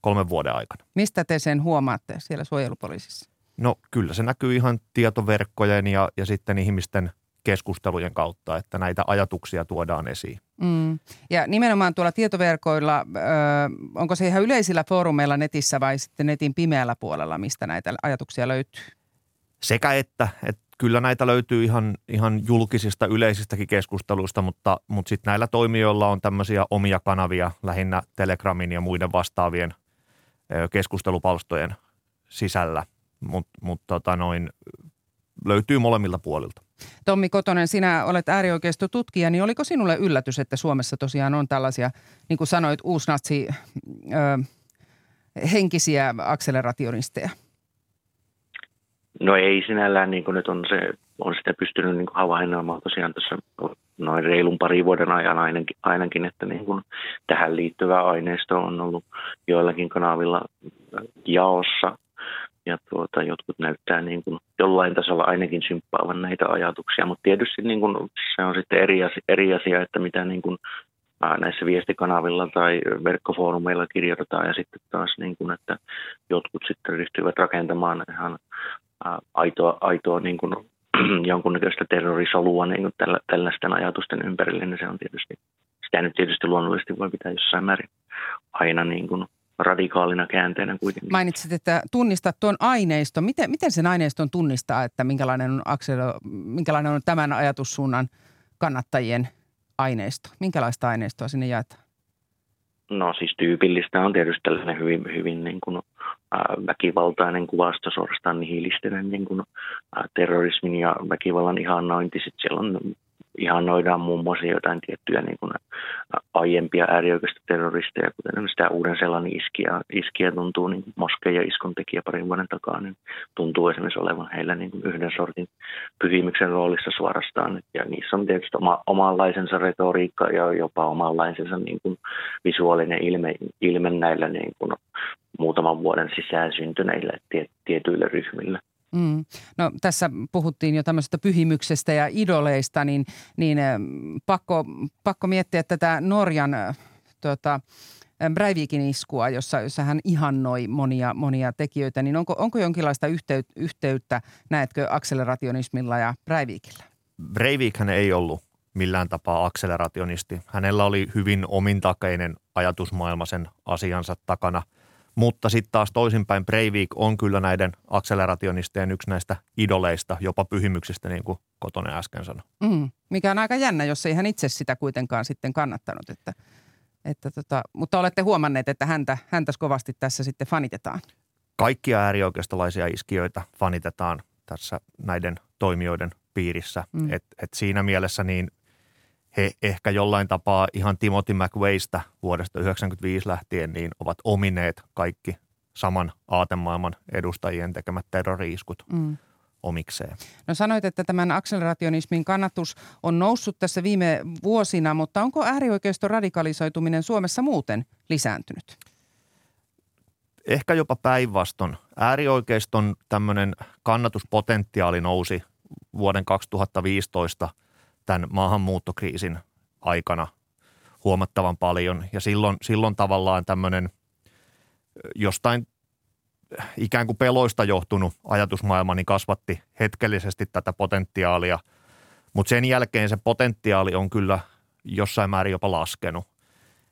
kolmen vuoden aikana. Mistä te sen huomaatte siellä suojelupoliisissa? No kyllä se näkyy ihan tietoverkkojen ja, ja sitten ihmisten keskustelujen kautta, että näitä ajatuksia tuodaan esiin. Mm. Ja nimenomaan tuolla tietoverkoilla, ö, onko se ihan yleisillä foorumeilla netissä vai sitten netin pimeällä puolella, mistä näitä ajatuksia löytyy? Sekä että, että kyllä näitä löytyy ihan, ihan julkisista yleisistäkin keskusteluista, mutta, mutta sitten näillä toimijoilla on tämmöisiä omia kanavia lähinnä Telegramin ja muiden vastaavien keskustelupalstojen sisällä, mutta mut tota noin, löytyy molemmilta puolilta. Tommi Kotonen, sinä olet äärioikeistotutkija, niin oliko sinulle yllätys, että Suomessa tosiaan on tällaisia, niin kuin sanoit, uusnatsi ö, henkisiä akselerationisteja? No ei sinällään, niin kuin nyt on, se, on sitä pystynyt niin havainnoimaan tosiaan tässä noin reilun pari vuoden ajan ainakin, ainakin että niin kuin tähän liittyvä aineisto on ollut joillakin kanavilla jaossa ja tuota, jotkut näyttää niin kuin jollain tasolla ainakin symppaavan näitä ajatuksia, mutta tietysti niin kuin se on sitten eri asia, eri asia että mitä niin kuin näissä viestikanavilla tai verkkofoorumeilla kirjoitetaan. Ja sitten taas niin kuin, että jotkut sitten ryhtyvät rakentamaan ihan aitoa, aitoa niin kuin (clears throat) jonkunnäköistä terrorisolua niin kuin tällä, tällaisten ajatusten ympärille, niin se on tietysti, sitä nyt tietysti luonnollisesti voi pitää jossain määrin aina niin kuin radikaalina käänteenä kuitenkin. Mainitsit, että tunnistat tuon aineiston. Miten, miten sen aineiston tunnistaa, että minkälainen on, akselo, minkälainen on tämän ajatussuunnan kannattajien aineisto? Minkälaista aineistoa sinne jaetaan? No siis tyypillistä on tietysti tällainen hyvin, hyvin niin kuin, äh, väkivaltainen kuvasto, suorastaan nihilistinen niin kuin, äh, terrorismin ja väkivallan ihannointi. Sitten siellä on ihannoidaan muun muassa jotain tiettyjä niin kuin aiempia äärioikeista terroristeja, kuten sitä uuden sellainen iskiä, iskiä tuntuu, niin Moskeen ja iskon tekijä parin vuoden takaa, niin tuntuu esimerkiksi olevan heillä niin kuin yhden sortin pyhimyksen roolissa suorastaan. Ja niissä on tietysti oma, omanlaisensa retoriikka ja jopa omanlaisensa niin kuin visuaalinen ilme, ilme näillä niin kuin muutaman vuoden sisään syntyneillä tietyillä ryhmillä. Mm. No tässä puhuttiin jo tämmöisestä pyhimyksestä ja idoleista, niin, niin pakko, pakko miettiä tätä Norjan tuota, Breivikin iskua, jossa, jossa hän ihannoi monia, monia tekijöitä, niin onko, onko jonkinlaista yhteyttä, yhteyttä, näetkö, akselerationismilla ja Breivikillä? Breivikhän ei ollut millään tapaa akselerationisti. Hänellä oli hyvin omintakeinen ajatusmaailma sen asiansa takana – mutta sitten taas toisinpäin Breivik on kyllä näiden akselerationistien yksi näistä idoleista, jopa pyhimyksistä, niin kuin Kotonen äsken sanoi. Mm, mikä on aika jännä, jos ei hän itse sitä kuitenkaan sitten kannattanut. Että, että tota, mutta olette huomanneet, että häntä, häntä kovasti tässä sitten fanitetaan. Kaikkia äärioikeistolaisia iskijöitä fanitetaan tässä näiden toimijoiden piirissä. Mm. Et, et siinä mielessä niin he ehkä jollain tapaa ihan Timothy McWaysta vuodesta 1995 lähtien niin ovat omineet kaikki saman aatemaailman edustajien tekemät terroriiskut mm. omikseen. No sanoit, että tämän akselerationismin kannatus on noussut tässä viime vuosina, mutta onko äärioikeiston radikalisoituminen Suomessa muuten lisääntynyt? ehkä jopa päinvastoin. Äärioikeiston tämmöinen kannatuspotentiaali nousi vuoden 2015 tämän maahanmuuttokriisin aikana huomattavan paljon. Ja silloin, silloin tavallaan tämmöinen jostain ikään kuin peloista johtunut ajatusmaailma niin kasvatti hetkellisesti tätä potentiaalia, mutta sen jälkeen se potentiaali on kyllä jossain määrin jopa laskenut.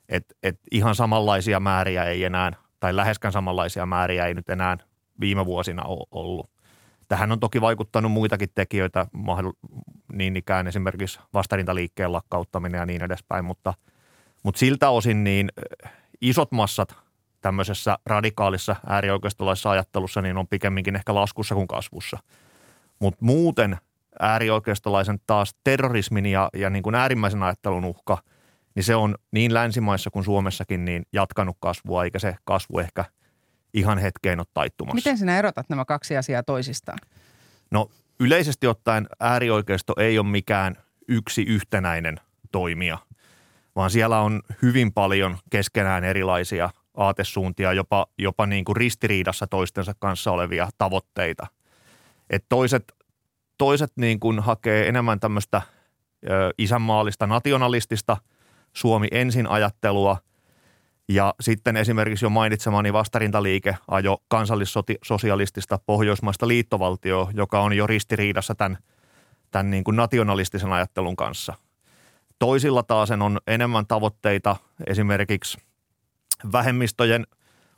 Et, et ihan samanlaisia määriä ei enää, tai läheskään samanlaisia määriä ei nyt enää viime vuosina ole ollut. Tähän on toki vaikuttanut muitakin tekijöitä, niin ikään esimerkiksi vastarintaliikkeen lakkauttaminen ja niin edespäin, mutta, mutta siltä osin niin isot massat tämmöisessä radikaalissa äärioikeistolaisessa ajattelussa niin on pikemminkin ehkä laskussa kuin kasvussa. Mutta muuten äärioikeistolaisen taas terrorismin ja, ja niin kuin äärimmäisen ajattelun uhka, niin se on niin länsimaissa kuin Suomessakin niin jatkanut kasvua, eikä se kasvu ehkä ihan hetkeen ole taittumassa. Miten sinä erotat nämä kaksi asiaa toisistaan? No yleisesti ottaen äärioikeisto ei ole mikään yksi yhtenäinen toimija, vaan siellä on hyvin paljon keskenään erilaisia aatesuuntia, jopa, jopa niin kuin ristiriidassa toistensa kanssa olevia tavoitteita. Et toiset, toiset niin kuin hakee enemmän tämmöistä ö, isänmaallista nationalistista Suomi ensin ajattelua ja sitten esimerkiksi jo mainitsemani vastarintaliike ajo kansallissosialistista pohjoismaista liittovaltioa, joka on jo ristiriidassa tämän, tämän niin kuin nationalistisen ajattelun kanssa. Toisilla taas on enemmän tavoitteita esimerkiksi vähemmistöjen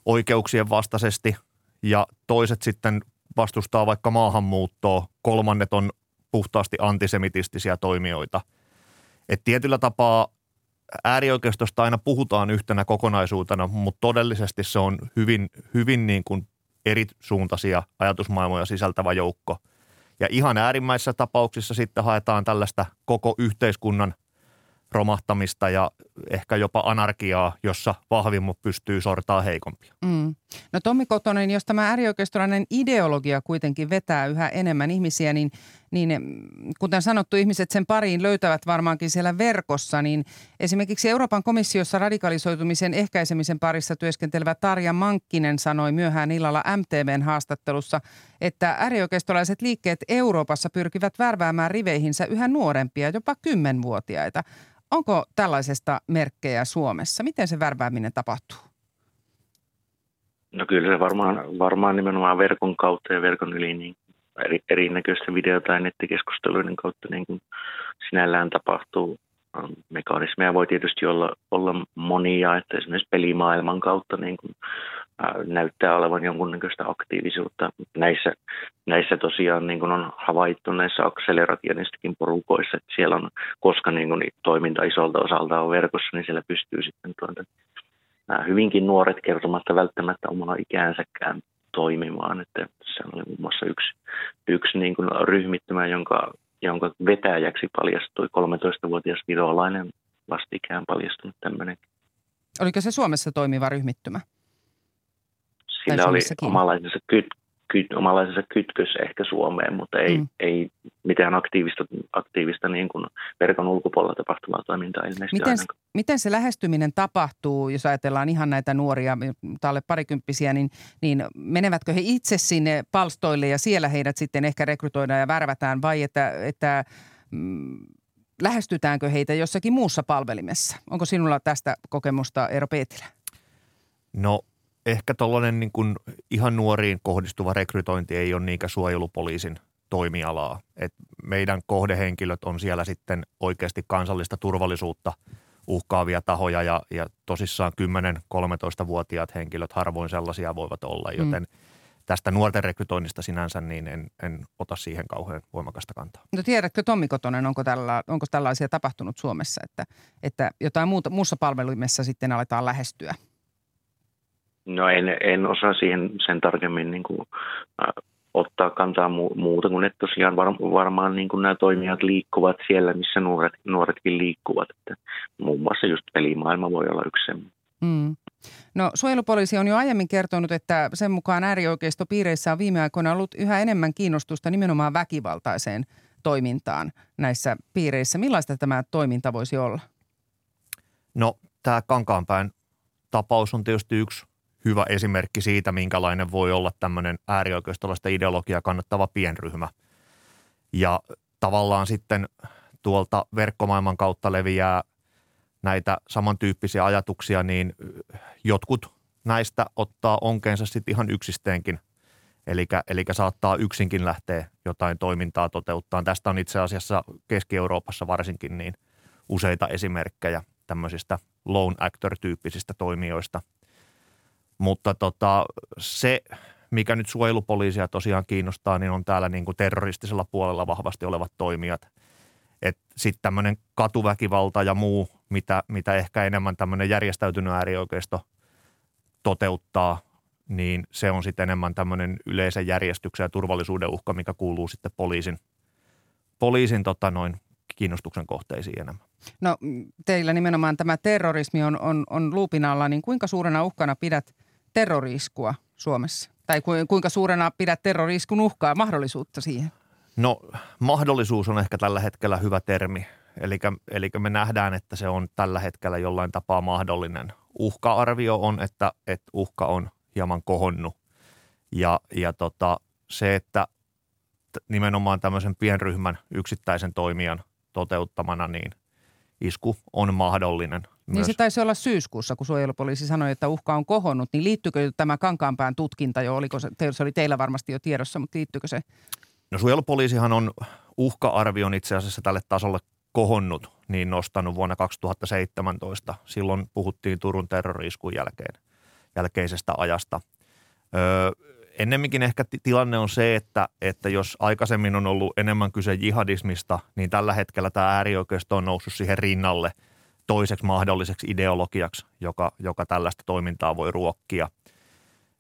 oikeuksien vastaisesti ja toiset sitten vastustaa vaikka maahanmuuttoa, kolmannet on puhtaasti antisemitistisiä toimijoita. Et tietyllä tapaa äärioikeistosta aina puhutaan yhtenä kokonaisuutena, mutta todellisesti se on hyvin, hyvin niin kuin eri suuntaisia ajatusmaailmoja sisältävä joukko. Ja ihan äärimmäisissä tapauksissa sitten haetaan tällaista koko yhteiskunnan – romahtamista ja ehkä jopa anarkiaa, jossa vahvimmat pystyy sortaa heikompia. Mm. No Tommi Kotonen, jos tämä äärioikeistolainen ideologia kuitenkin vetää yhä enemmän ihmisiä, niin, niin kuten sanottu, ihmiset sen pariin löytävät varmaankin siellä verkossa, niin esimerkiksi Euroopan komissiossa radikalisoitumisen ehkäisemisen parissa työskentelevä Tarja Mankkinen sanoi myöhään illalla MTVn haastattelussa, että äärioikeistolaiset liikkeet Euroopassa pyrkivät värväämään riveihinsä yhä nuorempia, jopa kymmenvuotiaita. Onko tällaisesta merkkejä Suomessa? Miten se värvääminen tapahtuu? No kyllä se varmaan, varmaan nimenomaan verkon kautta ja verkon yli niin eri, erinäköistä video- tai nettikeskusteluiden kautta niin kuin sinällään tapahtuu. Mekanismeja voi tietysti olla, olla monia, että esimerkiksi pelimaailman kautta niin kuin, ää, näyttää olevan jonkunnäköistä aktiivisuutta. Näissä, näissä tosiaan niin kuin on havaittu näissä akselerationistakin porukoissa, että siellä on, koska niin kuin, toiminta isolta osalta on verkossa, niin siellä pystyy sitten tuonta, ää, hyvinkin nuoret kertomatta välttämättä omaa ikäänsäkään toimimaan. Että se oli muun muassa yksi, yksi niin kuin ryhmittymä, jonka jonka vetäjäksi paljastui 13-vuotias virolainen vastikään paljastunut tämmöinen. Oliko se Suomessa toimiva ryhmittymä? Sillä oli omalaisensa kyt, omalaisensa kytkös ehkä Suomeen, mutta ei, mm. ei mitään aktiivista, aktiivista niin kuin verkon ulkopuolella tapahtuvaa toimintaa ilmeisesti miten, miten se lähestyminen tapahtuu, jos ajatellaan ihan näitä nuoria, alle parikymppisiä, niin, niin menevätkö he itse sinne palstoille ja siellä heidät sitten ehkä rekrytoidaan ja värvätään vai että, että mm, lähestytäänkö heitä jossakin muussa palvelimessa? Onko sinulla tästä kokemusta Eero Peetilä? No ehkä tuollainen niin kuin ihan nuoriin kohdistuva rekrytointi ei ole niinkään suojelupoliisin toimialaa. Et meidän kohdehenkilöt on siellä sitten oikeasti kansallista turvallisuutta uhkaavia tahoja ja, ja tosissaan 10-13-vuotiaat henkilöt harvoin sellaisia voivat olla, mm. joten mm. tästä nuorten rekrytoinnista sinänsä niin en, en ota siihen kauhean voimakasta kantaa. No tiedätkö Tommi Kotonen, onko, tällä, onko tällaisia tapahtunut Suomessa, että, että jotain muuta, muussa palvelimessa sitten aletaan lähestyä – No en, en osaa siihen sen tarkemmin niin kuin, äh, ottaa kantaa mu- muuta kuin, että tosiaan var, varmaan niin kuin nämä toimijat liikkuvat siellä, missä nuoret, nuoretkin liikkuvat. Että muun muassa just pelimaailma voi olla yksi semmoinen. Mm. No suojelupoliisi on jo aiemmin kertonut, että sen mukaan äärioikeistopiireissä on viime aikoina ollut yhä enemmän kiinnostusta nimenomaan väkivaltaiseen toimintaan näissä piireissä. Millaista tämä toiminta voisi olla? No tämä Kankaanpään tapaus on tietysti yksi hyvä esimerkki siitä, minkälainen voi olla tämmöinen äärioikeistolaista ideologiaa kannattava pienryhmä. Ja tavallaan sitten tuolta verkkomaailman kautta leviää näitä samantyyppisiä ajatuksia, niin jotkut näistä ottaa onkeensa sitten ihan yksisteenkin. Eli saattaa yksinkin lähteä jotain toimintaa toteuttaa. Tästä on itse asiassa Keski-Euroopassa varsinkin niin useita esimerkkejä tämmöisistä lone actor-tyyppisistä toimijoista. Mutta tota, se, mikä nyt suojelupoliisia tosiaan kiinnostaa, niin on täällä niin kuin terroristisella puolella vahvasti olevat toimijat. Sitten tämmöinen katuväkivalta ja muu, mitä, mitä ehkä enemmän tämmöinen järjestäytynyt äärioikeisto toteuttaa, niin se on sitten enemmän tämmöinen yleisen järjestyksen ja turvallisuuden uhka, mikä kuuluu sitten poliisin, poliisin tota noin, kiinnostuksen kohteisiin enemmän. No teillä nimenomaan tämä terrorismi on, on, on luupin alla, niin kuinka suurena uhkana pidät terroriskua Suomessa? Tai kuinka suurena pidät terroriskun uhkaa mahdollisuutta siihen? No mahdollisuus on ehkä tällä hetkellä hyvä termi. Eli, me nähdään, että se on tällä hetkellä jollain tapaa mahdollinen. Uhka-arvio on, että, että uhka on hieman kohonnut. Ja, ja tota, se, että nimenomaan tämmöisen pienryhmän yksittäisen toimijan toteuttamana, niin isku on mahdollinen. Niin myös. Niin se taisi olla syyskuussa, kun suojelupoliisi sanoi, että uhka on kohonnut. Niin liittyykö tämä Kankaanpään tutkinta jo, oliko se, se oli teillä varmasti jo tiedossa, mutta liittyykö se? No suojelupoliisihan on uhka-arvion itse asiassa tälle tasolle kohonnut, niin nostanut vuonna 2017. Silloin puhuttiin Turun terroriiskun jälkeen, jälkeisestä ajasta. Öö, ennemminkin ehkä tilanne on se, että, että jos aikaisemmin on ollut enemmän kyse jihadismista, niin tällä hetkellä tämä äärioikeisto on noussut siihen rinnalle toiseksi mahdolliseksi ideologiaksi, joka, joka tällaista toimintaa voi ruokkia.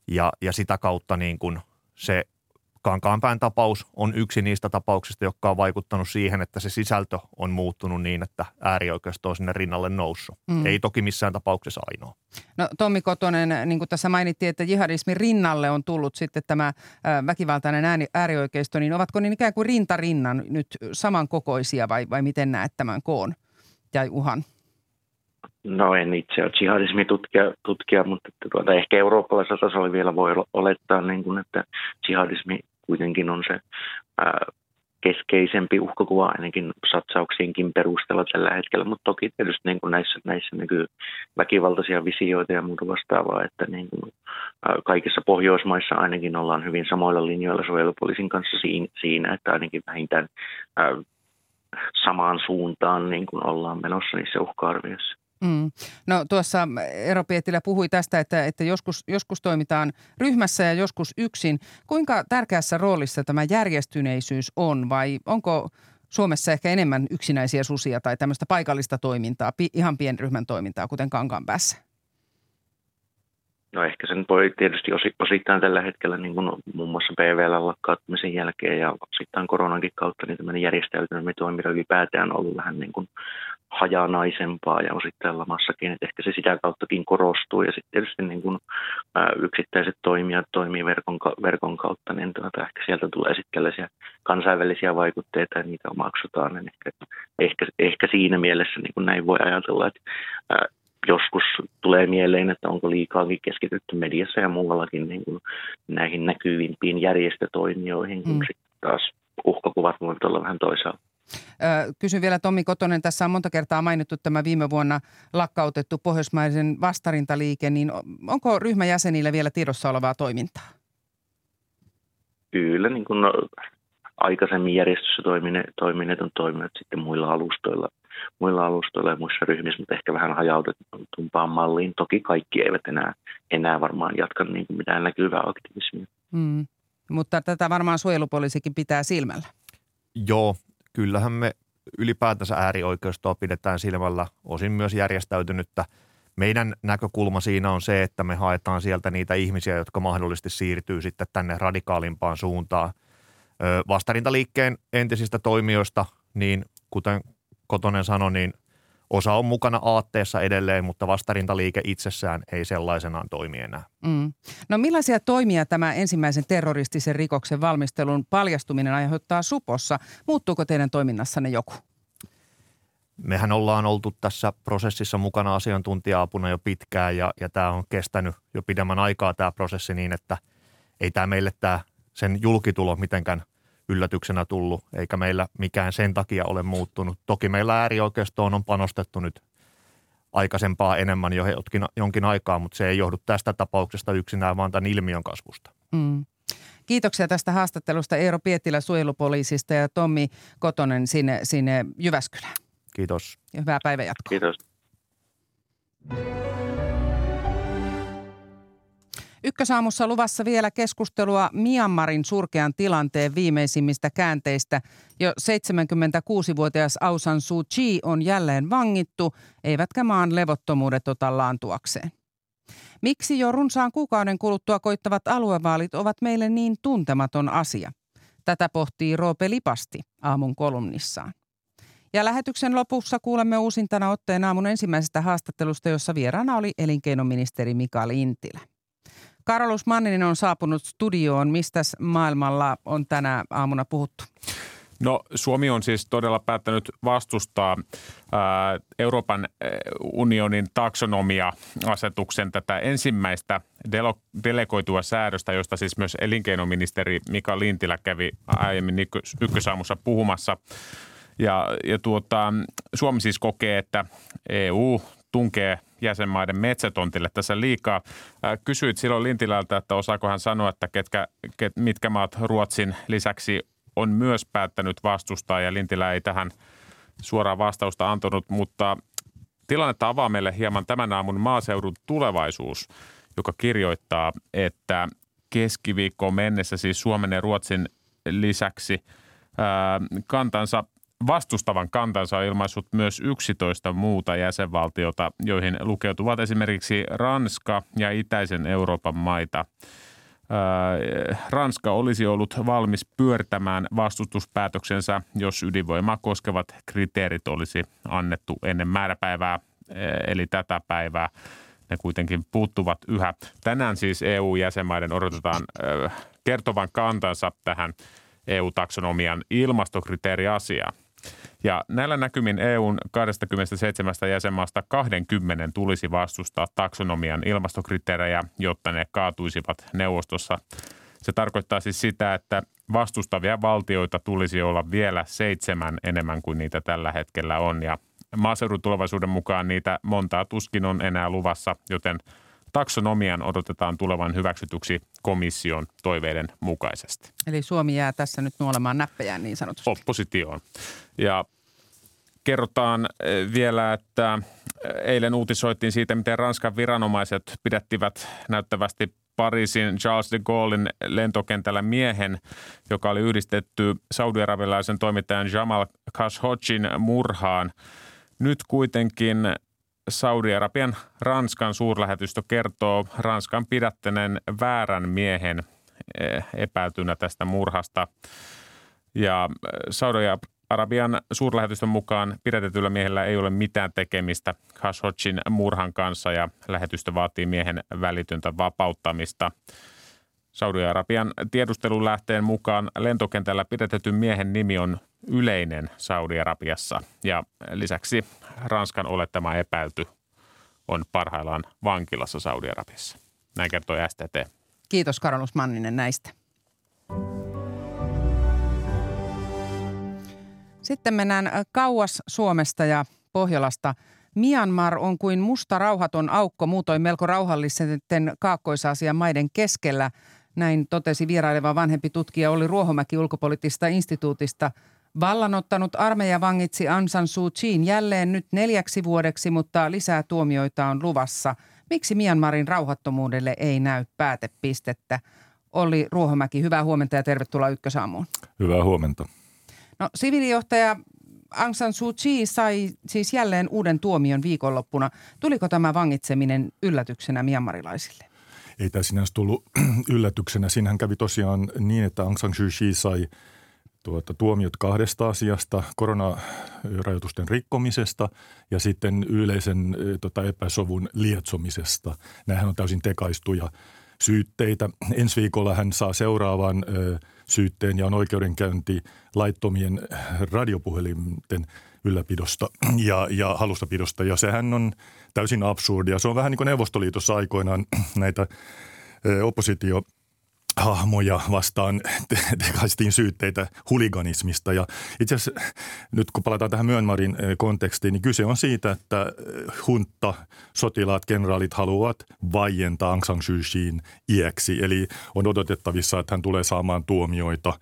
Ja, ja sitä kautta niin kuin se Kankaanpään tapaus on yksi niistä tapauksista, jotka on vaikuttanut siihen, että se sisältö on muuttunut niin, että äärioikeisto on sinne rinnalle noussut. Mm. Ei toki missään tapauksessa ainoa. No Tommi Kotonen, niin kuin tässä mainittiin, että jihadismin rinnalle on tullut sitten tämä väkivaltainen äärioikeisto, niin ovatko niin ikään kuin rintarinnan nyt samankokoisia vai, vai miten näet tämän koon ja uhan? No en itse ole jihadismitutkija, tutkija, mutta että tuota, ehkä eurooppalaisella tasolla vielä voi olettaa, niin kuin, että jihadismi kuitenkin on se ää, keskeisempi uhkakuva ainakin satsauksienkin perusteella tällä hetkellä, mutta toki tietysti niin kuin näissä, näissä niin väkivaltaisia visioita ja muuta vastaavaa, että niin kuin, ää, kaikissa Pohjoismaissa ainakin ollaan hyvin samoilla linjoilla suojelupoliisin kanssa siinä, siinä että ainakin vähintään ää, samaan suuntaan niin kuin ollaan menossa niissä uhka-arvioissa. Mm. No tuossa Eero Pietilä puhui tästä, että, että joskus, joskus toimitaan ryhmässä ja joskus yksin. Kuinka tärkeässä roolissa tämä järjestyneisyys on vai onko Suomessa ehkä enemmän yksinäisiä susia tai tämmöistä paikallista toimintaa, ihan pienryhmän toimintaa, kuten päässä? No ehkä sen voi tietysti osittain tällä hetkellä niin kuin muun muassa PVL lakkauttamisen jälkeen ja osittain koronankin kautta niin tämmöinen järjestäytyminen toiminta ylipäätään on ollut vähän niin kuin hajanaisempaa ja osittain lamassakin, että ehkä se sitä kauttakin korostuu ja sitten tietysti niin kuin, ää, yksittäiset toimijat toimii verkon, verkon kautta, niin tuota, ehkä sieltä tulee sitten tällaisia kansainvälisiä vaikutteita ja niitä omaksutaan, niin ehkä, ehkä, ehkä siinä mielessä niin kuin näin voi ajatella, että ää, joskus tulee mieleen, että onko liikaakin keskitytty mediassa ja muuallakin niin kuin näihin näkyvimpiin järjestötoimijoihin, kun mm. sitten taas uhkakuvat voivat olla vähän toisaalta. Kysyn vielä Tommi Kotonen, tässä on monta kertaa mainittu tämä viime vuonna lakkautettu pohjoismaisen vastarintaliike, niin onko ryhmäjäsenille vielä tiedossa olevaa toimintaa? Kyllä, niin kuin aikaisemmin järjestössä toimineet, toimineet on toimineet sitten muilla alustoilla, muilla alustoilla ja muissa ryhmissä, mutta ehkä vähän hajautetumpaan malliin. Toki kaikki eivät enää, enää varmaan jatka niin kuin mitään näkyvää aktivismia. Mm. Mutta tätä varmaan suojelupoliisikin pitää silmällä. Joo, kyllähän me ylipäätänsä äärioikeistoa pidetään silmällä, osin myös järjestäytynyttä. Meidän näkökulma siinä on se, että me haetaan sieltä niitä ihmisiä, jotka mahdollisesti siirtyy sitten tänne radikaalimpaan suuntaan. Vastarintaliikkeen entisistä toimijoista, niin kuten Kotonen sanoi, niin Osa on mukana aatteessa edelleen, mutta vastarintaliike itsessään ei sellaisenaan toimi enää. Mm. No millaisia toimia tämä ensimmäisen terroristisen rikoksen valmistelun paljastuminen aiheuttaa supossa? Muuttuuko teidän toiminnassanne joku? mehän ollaan oltu tässä prosessissa mukana asiantuntija-apuna jo pitkään ja, ja tämä on kestänyt jo pidemmän aikaa tämä prosessi niin, että ei tämä meille tämä sen julkitulo mitenkään yllätyksenä tullut, eikä meillä mikään sen takia ole muuttunut. Toki meillä äärioikeistoon on panostettu nyt aikaisempaa enemmän jo jonkin, jonkin aikaa, mutta se ei johdu tästä tapauksesta yksinään, vaan tämän ilmiön kasvusta. Mm. Kiitoksia tästä haastattelusta Eero Pietilä suojelupoliisista ja Tommi Kotonen sinne, sinne Jyväskylään. Kiitos. Ja hyvää päivänjatkoa. Kiitos. Ykkösaamussa luvassa vielä keskustelua Myanmarin surkean tilanteen viimeisimmistä käänteistä. Jo 76-vuotias Aung San Suu Kyi on jälleen vangittu, eivätkä maan levottomuudet ota laantuakseen. Miksi jo runsaan kuukauden kuluttua koittavat aluevaalit ovat meille niin tuntematon asia? Tätä pohtii Roope Lipasti aamun kolumnissaan. Ja lähetyksen lopussa kuulemme uusintana otteen aamun ensimmäisestä haastattelusta, jossa vieraana oli elinkeinoministeri Mika Lintilä. Karolus Manninen on saapunut studioon. Mistä maailmalla on tänä aamuna puhuttu? No Suomi on siis todella päättänyt vastustaa ää, Euroopan unionin taksonomia-asetuksen tätä ensimmäistä delo, delegoitua säädöstä, josta siis myös elinkeinoministeri Mika Lintilä kävi aiemmin ykkösaamussa puhumassa. Ja, ja tuota, Suomi siis kokee, että EU tunkee jäsenmaiden metsätontille tässä liikaa. Kysyit silloin Lintilältä, että osaako hän sanoa, että ketkä, ket, mitkä maat Ruotsin lisäksi on myös päättänyt vastustaa ja Lintilä ei tähän suoraan vastausta antanut, mutta tilannetta avaa meille hieman tämän aamun maaseudun tulevaisuus, joka kirjoittaa, että keskiviikkoon mennessä siis Suomen ja Ruotsin lisäksi kantansa vastustavan kantansa on ilmaissut myös 11 muuta jäsenvaltiota, joihin lukeutuvat esimerkiksi Ranska ja itäisen Euroopan maita. Ranska olisi ollut valmis pyörtämään vastustuspäätöksensä, jos ydinvoimaa koskevat kriteerit olisi annettu ennen määräpäivää, eli tätä päivää. Ne kuitenkin puuttuvat yhä. Tänään siis EU-jäsenmaiden odotetaan kertovan kantansa tähän EU-taksonomian ilmastokriteeriasiaan. Ja näillä näkymin EUn 27 jäsenmaasta 20 tulisi vastustaa taksonomian ilmastokriteerejä, jotta ne kaatuisivat neuvostossa. Se tarkoittaa siis sitä, että vastustavia valtioita tulisi olla vielä seitsemän enemmän kuin niitä tällä hetkellä on. Ja maaseudun tulevaisuuden mukaan niitä montaa tuskin on enää luvassa, joten taksonomian odotetaan tulevan hyväksytyksi komission toiveiden mukaisesti. Eli Suomi jää tässä nyt nuolemaan näppejään niin sanotusti. Oppositioon. Ja kerrotaan eh, vielä, että eh, eilen uutisoitiin siitä, miten Ranskan viranomaiset pidättivät näyttävästi Pariisin Charles de Gaullein lentokentällä miehen, joka oli yhdistetty saudiarabialaisen toimittajan Jamal Khashoggin murhaan. Nyt kuitenkin Saudi-Arabian Ranskan suurlähetystö kertoo Ranskan pidättäneen väärän miehen eh, epäiltynä tästä murhasta. Ja Saudi-Arabian suurlähetystön mukaan pidätetyllä miehellä ei ole mitään tekemistä Khashoggin murhan kanssa ja lähetystö vaatii miehen välitöntä vapauttamista. Saudi-Arabian tiedustelulähteen mukaan lentokentällä pidätetyn miehen nimi on yleinen Saudi-Arabiassa ja lisäksi Ranskan olettama epäilty on parhaillaan vankilassa Saudi-Arabiassa. Näin kertoo STT. Kiitos Karolus Manninen näistä. Sitten mennään kauas Suomesta ja Pohjolasta. Myanmar on kuin musta rauhaton aukko muutoin melko rauhallisten kaakkois maiden keskellä. Näin totesi vieraileva vanhempi tutkija Olli Ruohomäki ulkopoliittisesta instituutista – Vallanottanut armeija vangitsi Aung San Suu Kyiin jälleen nyt neljäksi vuodeksi, mutta lisää tuomioita on luvassa. Miksi Myanmarin rauhattomuudelle ei näy päätepistettä? Olli Ruohomäki, hyvää huomenta ja tervetuloa Ykkösaamuun. Hyvää huomenta. No, siviilijohtaja Aung San Suu Kyi sai siis jälleen uuden tuomion viikonloppuna. Tuliko tämä vangitseminen yllätyksenä myanmarilaisille? Ei tämä sinänsä tullut (clears throat) yllätyksenä. Siinähän kävi tosiaan niin, että Aung San Suu Kyi sai – tuota, tuomiot kahdesta asiasta, koronarajoitusten rikkomisesta ja sitten yleisen tota, epäsovun lietsomisesta. Nämähän on täysin tekaistuja syytteitä. Ensi viikolla hän saa seuraavan syytteen ja on oikeudenkäynti laittomien radiopuhelinten ylläpidosta ja, ja halustapidosta. Ja sehän on täysin absurdia. Se on vähän niin kuin Neuvostoliitossa aikoinaan (clears throat) näitä oppositio hahmoja vastaan tekaistiin syytteitä huliganismista. Ja itse asiassa nyt kun palataan tähän Myönmarin eh, kontekstiin, niin kyse on siitä, että eh, hunta, sotilaat, kenraalit haluavat vaientaa Aung San Suu Kyiin iäksi. Eli on odotettavissa, että hän tulee saamaan tuomioita.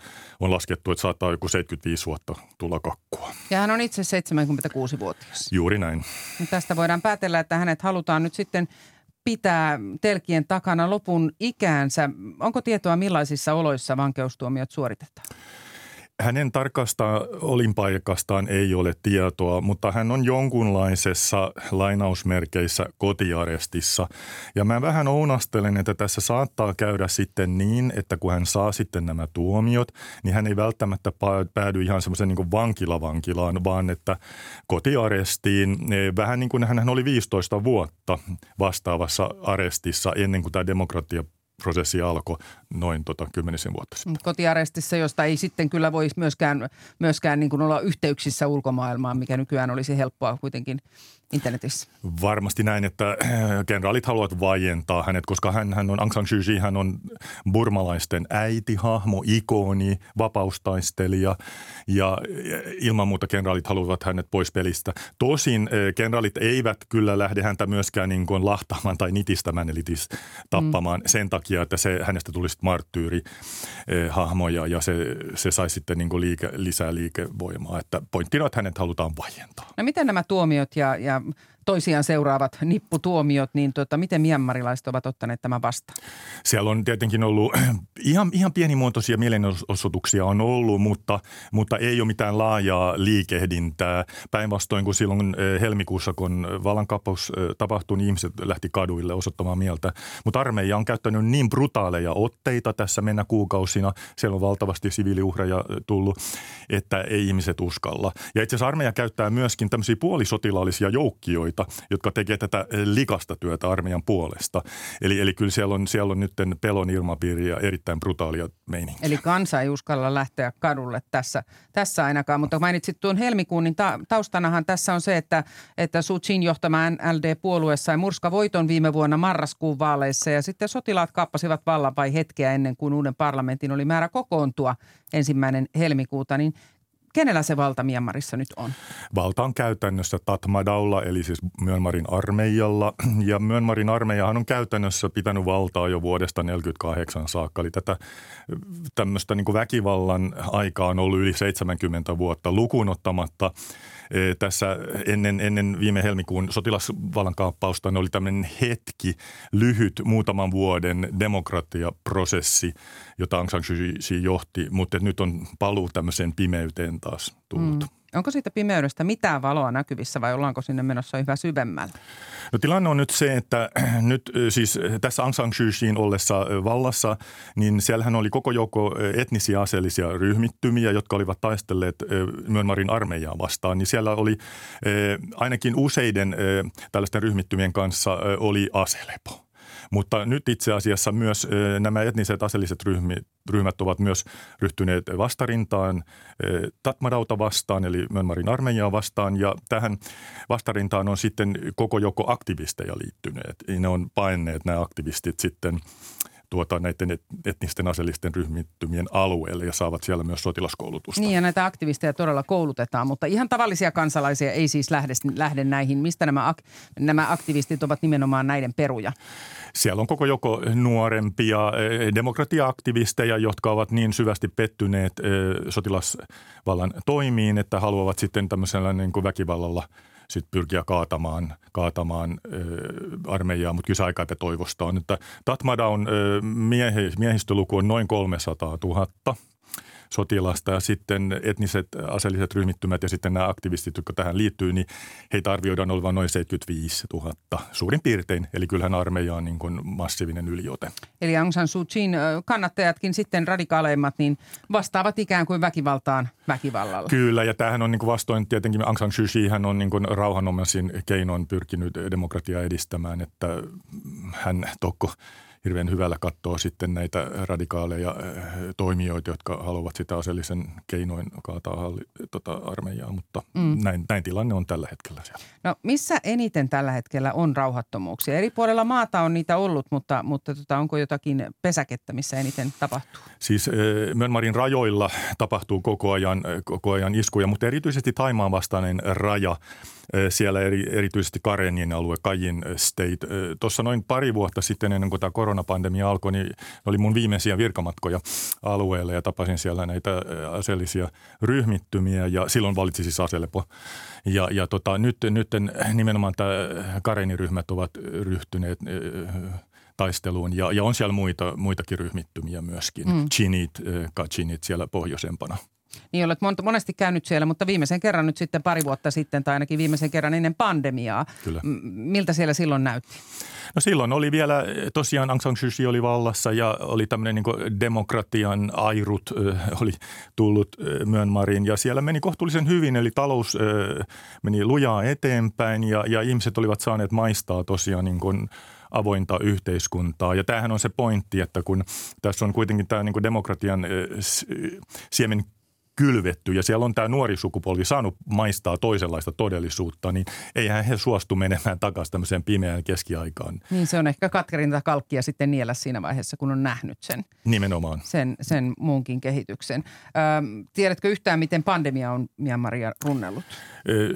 On laskettu, että saattaa joku 75 vuotta tulla kakkua. Ja hän on itse 76-vuotias. Juuri näin. Tästä voidaan päätellä, että hänet halutaan nyt sitten pitää telkien takana lopun ikäänsä. Onko tietoa millaisissa oloissa vankeustuomiot suoritetaan? Hänen tarkasta olinpaikastaan ei ole tietoa, mutta hän on jonkunlaisessa lainausmerkeissä kotiarestissa. Ja mä vähän ounastelen, että tässä saattaa käydä sitten niin, että kun hän saa sitten nämä tuomiot, niin hän ei välttämättä päädy ihan semmoisen niin vankilavankilaan, vaan että kotiarestiin, e, vähän niin kuin hän oli 15 vuotta vastaavassa arestissa ennen kuin tämä demokratia prosessi alkoi noin tota, kymmenisen vuotta sitten. Kotiarestissa, josta ei sitten kyllä voisi myöskään, myöskään niin kuin olla yhteyksissä ulkomaailmaan, mikä nykyään olisi helppoa kuitenkin internetissä. Varmasti näin, että äh, kenraalit haluavat vaientaa hänet, koska hän, hän on, Aung San Suu Kyi, hän on burmalaisten äitihahmo, ikoni, vapaustaistelija ja ilman muuta kenraalit haluavat hänet pois pelistä. Tosin äh, kenraalit eivät kyllä lähde häntä myöskään niin kuin lahtaamaan tai nitistämään, eli tappamaan mm. sen takia, että se, hänestä tulisi marttyyri äh, hahmoja ja se, se sai sitten niin kuin liike, lisää liikevoimaa. Että pointtina että hänet halutaan vaientaa. No miten nämä tuomiot ja, ja have toisiaan seuraavat nipputuomiot, niin tuota, miten mianmarilaiset ovat ottaneet tämän vastaan? Siellä on tietenkin ollut (clears throat) ihan, ihan pienimuotoisia mielenosoituksia on ollut, mutta, mutta ei ole mitään laajaa liikehdintää. Päinvastoin kuin silloin eh, helmikuussa, kun vallankappaus eh, tapahtui, niin ihmiset lähti kaduille osoittamaan mieltä. Mutta armeija on käyttänyt niin brutaaleja otteita tässä mennä kuukausina. Siellä on valtavasti siviiliuhreja eh, tullut, että ei ihmiset uskalla. Ja itse asiassa armeija käyttää myöskin tämmöisiä puolisotilaallisia joukkioita, henkilöitä, jotka tekevät tätä likasta työtä armeijan puolesta. Eli, eli kyllä siellä on, siellä on nyt pelon ilmapiiri ja erittäin brutaalia meininkiä. Eli kansa ei uskalla lähteä kadulle tässä, tässä ainakaan, mutta mainitsit tuon helmikuun, niin ta, taustanahan tässä on se, että, että Suu Kyin johtama NLD-puolue sai voiton viime vuonna marraskuun vaaleissa ja sitten sotilaat kaappasivat vallan vai hetkeä ennen kuin uuden parlamentin oli määrä kokoontua ensimmäinen helmikuuta, niin Kenellä se valta Myanmarissa nyt on? Valta on käytännössä Tatmadaulla, eli siis Myanmarin armeijalla. (clears throat) Ja Myanmarin armeijahan on käytännössä pitänyt valtaa jo vuodesta 1948 saakka. Eli tätä tämmöistä niin väkivallan aikaa on ollut yli 70 vuotta lukuun ottamatta – tässä ennen, ennen viime helmikuun sotilasvallankaappausta oli tämmöinen hetki, lyhyt muutaman vuoden demokratiaprosessi, jota Aung San Suu Kyi johti, mutta nyt on paluu tämmöiseen pimeyteen taas tullut. Mm. Onko siitä pimeydestä mitään valoa näkyvissä vai ollaanko sinne menossa yhä syvemmällä? No tilanne on nyt se, että (clears throat) nyt siis tässä Aung San Suu Kyiin ollessa vallassa, niin siellähän oli koko joukko etnisiä aseellisia ryhmittymiä, jotka olivat taistelleet Myanmarin armeijaa vastaan. Niin siellä oli ainakin useiden tällaisten ryhmittymien kanssa oli aselepo. Mutta nyt itse asiassa myös nämä etniset aseelliset ryhmät ovat myös ryhtyneet vastarintaan Tatmarauta vastaan, eli Myanmarin armeijaa vastaan. Ja tähän vastarintaan on sitten koko joko aktivisteja liittyneet. Ne on paineet nämä aktivistit sitten tuota, näiden etnisten aseellisten ryhmittymien alueelle ja saavat siellä myös sotilaskoulutusta. Niin ja näitä aktivisteja todella koulutetaan, mutta ihan tavallisia kansalaisia ei siis lähde, lähde näihin. Mistä nämä, ak, nämä aktivistit ovat nimenomaan näiden peruja? Siellä on koko joko nuorempia eh, demokratiaaktivisteja, jotka ovat niin syvästi pettyneet eh, sotilasvallan toimiin, että haluavat sitten tämmöisellä niin kuin väkivallalla – sit pyrkiä kaatamaan, kaatamaan ö, armeijaa, mutta kyllä se aika epätoivosta on. Että Tatmadaun miehi, miehistöluku on noin 300 000 sotilasta ja sitten etniset aseelliset ryhmittymät ja sitten nämä aktivistit, jotka tähän liittyy, niin heitä arvioidaan olevan noin 75 000 suurin piirtein. Eli kyllähän armeija on niin kuin massiivinen yliote. Eli Aung San Suu Kyin kannattajatkin sitten radikaaleimmat niin vastaavat ikään kuin väkivaltaan väkivallalla. Kyllä ja tämähän on niin kuin vastoin tietenkin Aung San Suu Kyi hän on niin kuin rauhanomaisin keinoin pyrkinyt demokratiaa edistämään, että hän tokko hirveän hyvällä katsoa sitten näitä radikaaleja toimijoita, jotka haluavat sitä aseellisen keinoin kaataa halli, tota, armeijaa, mutta mm. näin, näin tilanne on tällä hetkellä siellä. No missä eniten tällä hetkellä on rauhattomuuksia? Eri puolella maata on niitä ollut, mutta, mutta tota, onko jotakin pesäkettä, missä eniten tapahtuu? Siis Myanmarin rajoilla tapahtuu koko ajan, koko ajan iskuja, mutta erityisesti Taimaan vastainen raja – siellä eri, erityisesti Karenin alue, Kajin State. Tuossa noin pari vuotta sitten ennen kuin tämä koronapandemia alkoi, niin oli mun viimeisiä virkamatkoja alueelle ja tapasin siellä näitä aseellisia ryhmittymiä ja silloin valitsi siis Aselepo. Ja, ja tota, nyt, nyt nimenomaan tämä Karenin ryhmät ovat ryhtyneet taisteluun ja, ja on siellä muita, muitakin ryhmittymiä myöskin. Mm. Chinit, Kachinit siellä pohjoisempana. Niin olet monesti käynyt siellä, mutta viimeisen kerran nyt sitten pari vuotta sitten tai ainakin viimeisen kerran ennen pandemiaa. Kyllä. Miltä siellä silloin näytti? No silloin oli vielä, tosiaan Aung San Suu Kyi oli vallassa ja oli tämmöinen niin demokratian airut äh, oli tullut äh, Myanmariin ja siellä meni kohtuullisen hyvin, eli talous äh, meni lujaa eteenpäin ja, ja ihmiset olivat saaneet maistaa tosiaan niin kuin avointa yhteiskuntaa. Ja tämähän on se pointti, että kun tässä on kuitenkin tämä niin demokratian siemen kylvetty ja siellä on tämä nuori sukupolvi saanut maistaa toisenlaista todellisuutta, niin eihän he suostu menemään takaisin tämmöiseen pimeään keskiaikaan. Niin se on ehkä katkerinta kalkkia sitten niellä siinä vaiheessa, kun on nähnyt sen. Nimenomaan. Sen, sen muunkin kehityksen. Ö, tiedätkö yhtään, miten pandemia on Myanmaria runnellut?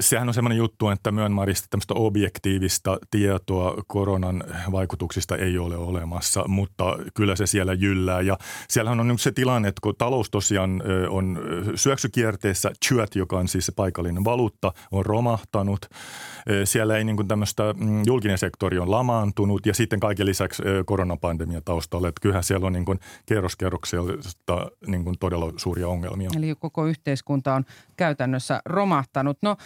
Sehän on semmoinen juttu, että Myanmarista tämmöistä objektiivista tietoa koronan vaikutuksista ei ole olemassa, mutta kyllä se siellä jyllää. Ja siellähän on nyt se tilanne, että kun talous tosiaan on syöksykierteessä, Chuat, joka on siis se paikallinen valuutta, on romahtanut. Siellä ei niin kuin tämmöistä, mm, julkinen sektori on lamaantunut ja sitten kaiken lisäksi koronapandemia taustalla. Että kyllähän siellä on niin kuin kerroskerroksesta niin kuin todella suuria ongelmia. Eli koko yhteiskunta on käytännössä romahtanut. No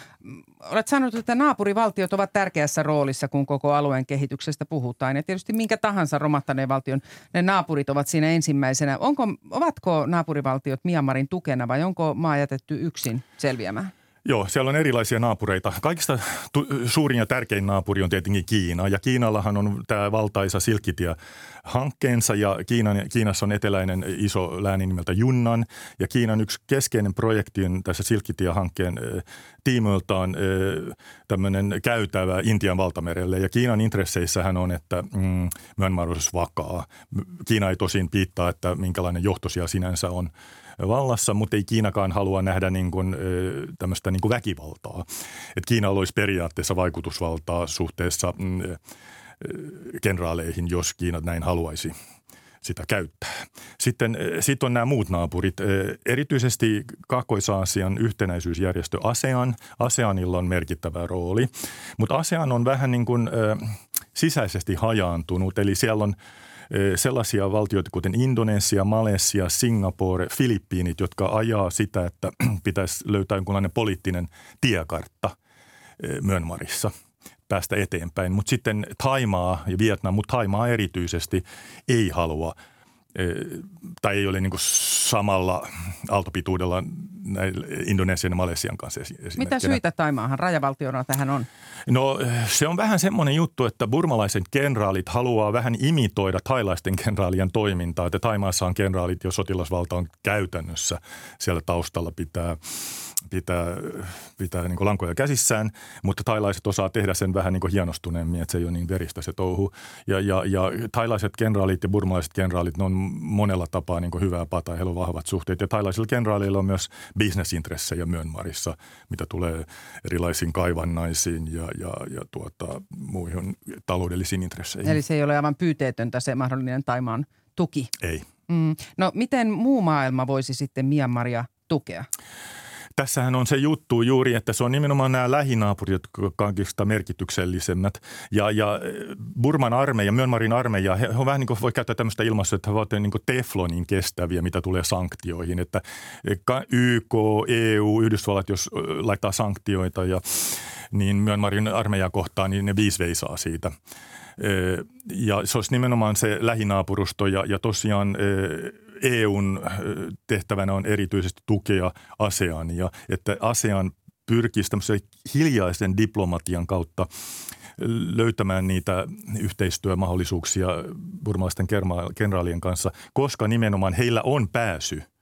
olet sanonut, että naapurivaltiot ovat tärkeässä roolissa, kun koko alueen kehityksestä puhutaan. Ja tietysti minkä tahansa romahtaneen valtion ne naapurit ovat siinä ensimmäisenä. Onko, ovatko naapurivaltiot Myanmarin tukena vai onko maa jätetty yksin selviämään? Joo, siellä on erilaisia naapureita. Kaikista tu- suurin ja tärkein naapuri on tietenkin Kiina. Ja Kiinallahan on tämä valtaisa silkkitie hankkeensa ja Kiinan, Kiinassa on eteläinen iso lääni nimeltä Junnan. Ja Kiinan yksi keskeinen projekti on tässä silkkitie-hankkeen tiimoiltaan tämmöinen käytävä Intian valtamerelle. Ja Kiinan intresseissähän on, että mm, Myanmar olisi vakaa. Kiina ei tosin piittaa, että minkälainen johto siellä sinänsä on – vallassa, mutta ei Kiinakaan halua nähdä niin kuin, tämmöistä niin kuin väkivaltaa. Että Kiina olisi periaatteessa vaikutusvaltaa suhteessa mm, kenraaleihin, jos Kiina näin haluaisi sitä käyttää. Sitten sit on nämä muut naapurit, erityisesti Kaakkois-Aasian yhtenäisyysjärjestö ASEAN. ASEANilla on merkittävä rooli, mutta ASEAN on vähän niin kuin sisäisesti hajaantunut, eli siellä on – sellaisia valtioita kuten Indonesia, Malesia, Singapore, Filippiinit, jotka ajaa sitä, että (clears throat) pitäisi löytää jonkunlainen poliittinen tiekartta Myönmarissa päästä eteenpäin. Mutta sitten Taimaa ja Vietnam, mutta Taimaa erityisesti ei halua – tai ei ole niin samalla aaltopituudella Indonesian ja Malesian kanssa Mitä syitä Taimaahan rajavaltiona tähän on? No se on vähän semmoinen juttu, että burmalaiset kenraalit haluaa vähän imitoida thailaisten kenraalien toimintaa. Että Taimaassa on kenraalit, jos sotilasvalta on käytännössä siellä taustalla pitää – pitää, pitää niin lankoja käsissään, mutta tailaiset osaa tehdä sen vähän niin hienostuneemmin, että se ei ole niin veristä se touhu. Ja, ja, ja tailaiset kenraalit ja burmalaiset kenraalit, ne on monella tapaa niin hyvää pata, heillä on vahvat suhteet. Ja tailaisilla kenraaleilla on myös bisnesintressejä Myönmarissa, mitä tulee erilaisiin kaivannaisiin ja, ja, ja tuota, muihin taloudellisiin intresseihin. Eli se ei ole aivan pyyteetöntä se mahdollinen Taimaan tuki? Ei. Mm. No miten muu maailma voisi sitten Myanmaria tukea? Tässähän on se juttu juuri, että se on nimenomaan nämä lähinaapurit, jotka ovat kaikista merkityksellisemmät. Ja, ja eh, Burman armeija, Myanmarin armeija, he, he vähän niin kuin voi käyttää tämmöistä ilmaisua, että he ovat niin kuin teflonin kestäviä, mitä tulee sanktioihin. Että eh, YK, EU, Yhdysvallat, jos eh, laittaa sanktioita ja niin Myanmarin armeija kohtaan, niin ne viisi veisaa siitä. Ja se olisi nimenomaan se lähinaapurusto ja, ja tosiaan EUn tehtävänä on erityisesti tukea ASEANia, että ASEAN pyrkisi tämmöisen hiljaisen diplomatian kautta löytämään niitä yhteistyömahdollisuuksia burmalaisten kenraalien kanssa, koska nimenomaan heillä on pääsy –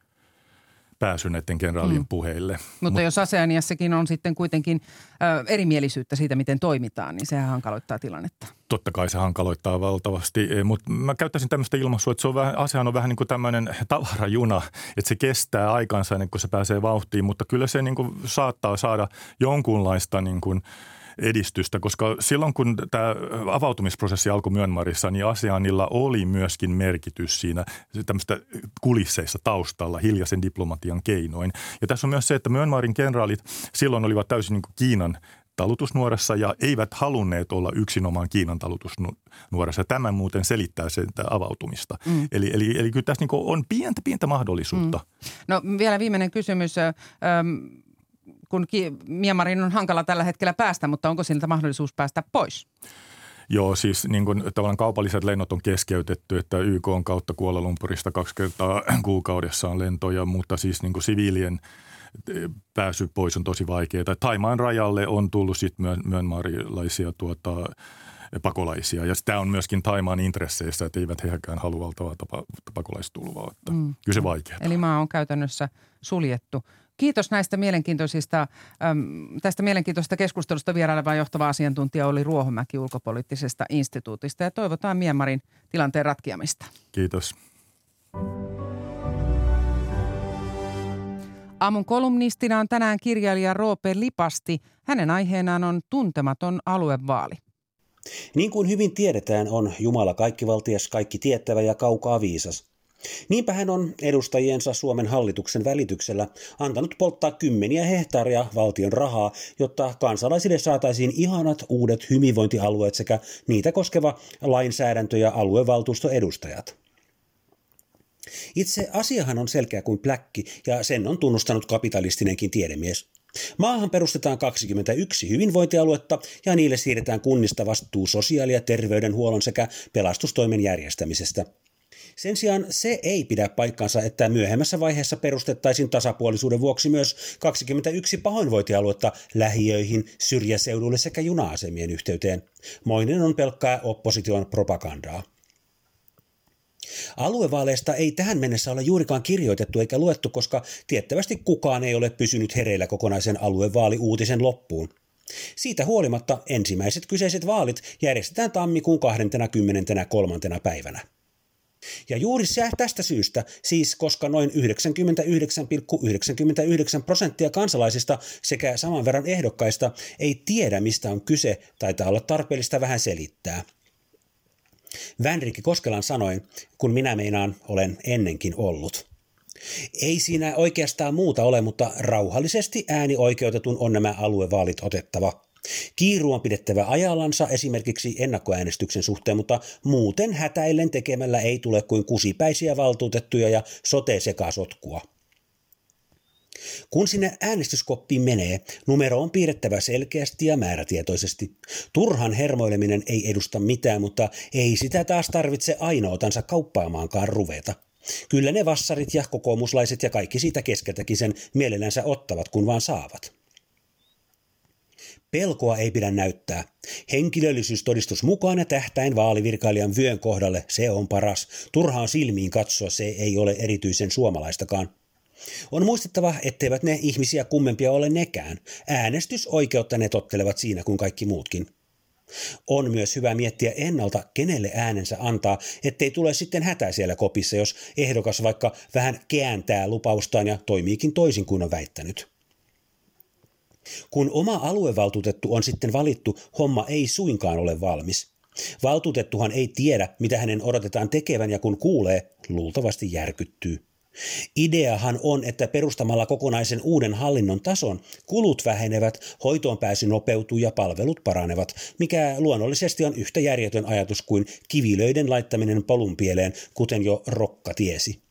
pääsy näiden kenraalien mm. puheille. Mutta Mut, jos ASEANiassakin on sitten kuitenkin ö, erimielisyyttä siitä, miten toimitaan, niin sehän hankaloittaa tilannetta. Totta kai se hankaloittaa valtavasti, e, mutta mä käyttäisin tämmöistä ilmaisua, että se on vähän, ASEAN on vähän niin kuin tämmöinen tavarajuna, että se kestää aikansa ennen kuin se pääsee vauhtiin, mutta kyllä se niin kuin saattaa saada jonkunlaista niin kuin – edistystä, koska silloin kun tämä avautumisprosessi alkoi Myönmarissa, niin ASEANilla oli myöskin merkitys siinä tämmöistä kulisseissa taustalla hiljaisen diplomatian keinoin. Ja tässä on myös se, että Myönmarin kenraalit silloin olivat täysin niin kuin Kiinan talutusnuorassa ja eivät halunneet olla yksinomaan Kiinan talutusnuorassa. Tämä muuten selittää sen avautumista. Mm. Eli, eli, eli kyllä tässä niin on pientä, pientä mahdollisuutta. Mm. No vielä viimeinen kysymys. Ähm kun Myanmarin on hankala tällä hetkellä päästä, mutta onko siltä mahdollisuus päästä pois? Joo, siis niin kuin, tavallaan kaupalliset lennot on keskeytetty, että YK on kautta Kuala Lumpurista kaksi kertaa (clears throat) kuukaudessa on lentoja, mutta siis niin kuin siviilien eh, pääsy pois on tosi vaikeaa. Taimaan rajalle on tullut sitten myönmaarilaisia tuota, pakolaisia. Ja tämä on myöskin Taimaan intresseissä, että eivät heäkään halua valtavaa pakolaistulvaa. Että mm. Kyllä se vaikeaa. Eli maa on käytännössä suljettu. Kiitos näistä mielenkiintoisista, äm, tästä mielenkiintoisesta keskustelusta vieraileva johtava asiantuntija oli Ruohomäki ulkopoliittisesta instituutista ja toivotaan Myanmarin tilanteen ratkiamista. Kiitos. Aamun kolumnistina on tänään kirjailija Roope Lipasti. Hänen aiheenaan on tuntematon aluevaali. Niin kuin hyvin tiedetään, on Jumala kaikkivaltias, kaikki tiettävä ja kaukaa viisas – Niinpä hän on edustajiensa Suomen hallituksen välityksellä antanut polttaa kymmeniä hehtaaria valtion rahaa, jotta kansalaisille saataisiin ihanat uudet hyvinvointialueet sekä niitä koskeva lainsäädäntö ja aluevaltuustoedustajat. Itse asiahan on selkeä kuin pläkki ja sen on tunnustanut kapitalistinenkin tiedemies. Maahan perustetaan 21 hyvinvointialuetta ja niille siirretään kunnista vastuu sosiaali- ja terveydenhuollon sekä pelastustoimen järjestämisestä – sen sijaan se ei pidä paikkansa, että myöhemmässä vaiheessa perustettaisiin tasapuolisuuden vuoksi myös 21 pahoinvointialuetta lähiöihin, syrjäseudulle sekä juna-asemien yhteyteen. Moinen on pelkkää opposition propagandaa. Aluevaaleista ei tähän mennessä ole juurikaan kirjoitettu eikä luettu, koska tiettävästi kukaan ei ole pysynyt hereillä kokonaisen aluevaaliuutisen loppuun. Siitä huolimatta ensimmäiset kyseiset vaalit järjestetään tammikuun 23. päivänä. Ja juuri se, tästä syystä, siis koska noin 99,99 ,99 prosenttia kansalaisista sekä saman verran ehdokkaista ei tiedä, mistä on kyse, taitaa olla tarpeellista vähän selittää. Vänrikki Koskelan sanoin, kun minä meinaan olen ennenkin ollut. Ei siinä oikeastaan muuta ole, mutta rauhallisesti ääni oikeutetun on nämä aluevaalit otettava – Kiiru on pidettävä ajallansa esimerkiksi ennakkoäänestyksen suhteen, mutta muuten hätäillen tekemällä ei tule kuin kusipäisiä valtuutettuja ja sote-sekasotkua. Kun sinne äänestyskoppiin menee, numero on piirrettävä selkeästi ja määrätietoisesti. Turhan hermoileminen ei edusta mitään, mutta ei sitä taas tarvitse ainoatansa kauppaamaankaan ruveta. Kyllä ne vassarit ja kokoomuslaiset ja kaikki siitä keskeltäkin sen mielellänsä ottavat, kun vaan saavat. Pelkoa ei pidä näyttää. Henkilöllisyystodistus mukaan ja tähtäin vaalivirkailijan vyön kohdalle, se on paras. Turhaan silmiin katsoa, se ei ole erityisen suomalaistakaan. On muistettava, etteivät ne ihmisiä kummempia ole nekään. Äänestysoikeutta ne tottelevat siinä kuin kaikki muutkin. On myös hyvä miettiä ennalta, kenelle äänensä antaa, ettei tule sitten hätä siellä kopissa, jos ehdokas vaikka vähän kääntää lupaustaan ja toimiikin toisin kuin on väittänyt. Kun oma aluevaltuutettu on sitten valittu, homma ei suinkaan ole valmis. Valtuutettuhan ei tiedä, mitä hänen odotetaan tekevän ja kun kuulee, luultavasti järkyttyy. Ideahan on, että perustamalla kokonaisen uuden hallinnon tason kulut vähenevät, hoitoon pääsy nopeutuu ja palvelut paranevat, mikä luonnollisesti on yhtä järjetön ajatus kuin kivilöiden laittaminen polunpieleen, kuten jo Rokka tiesi.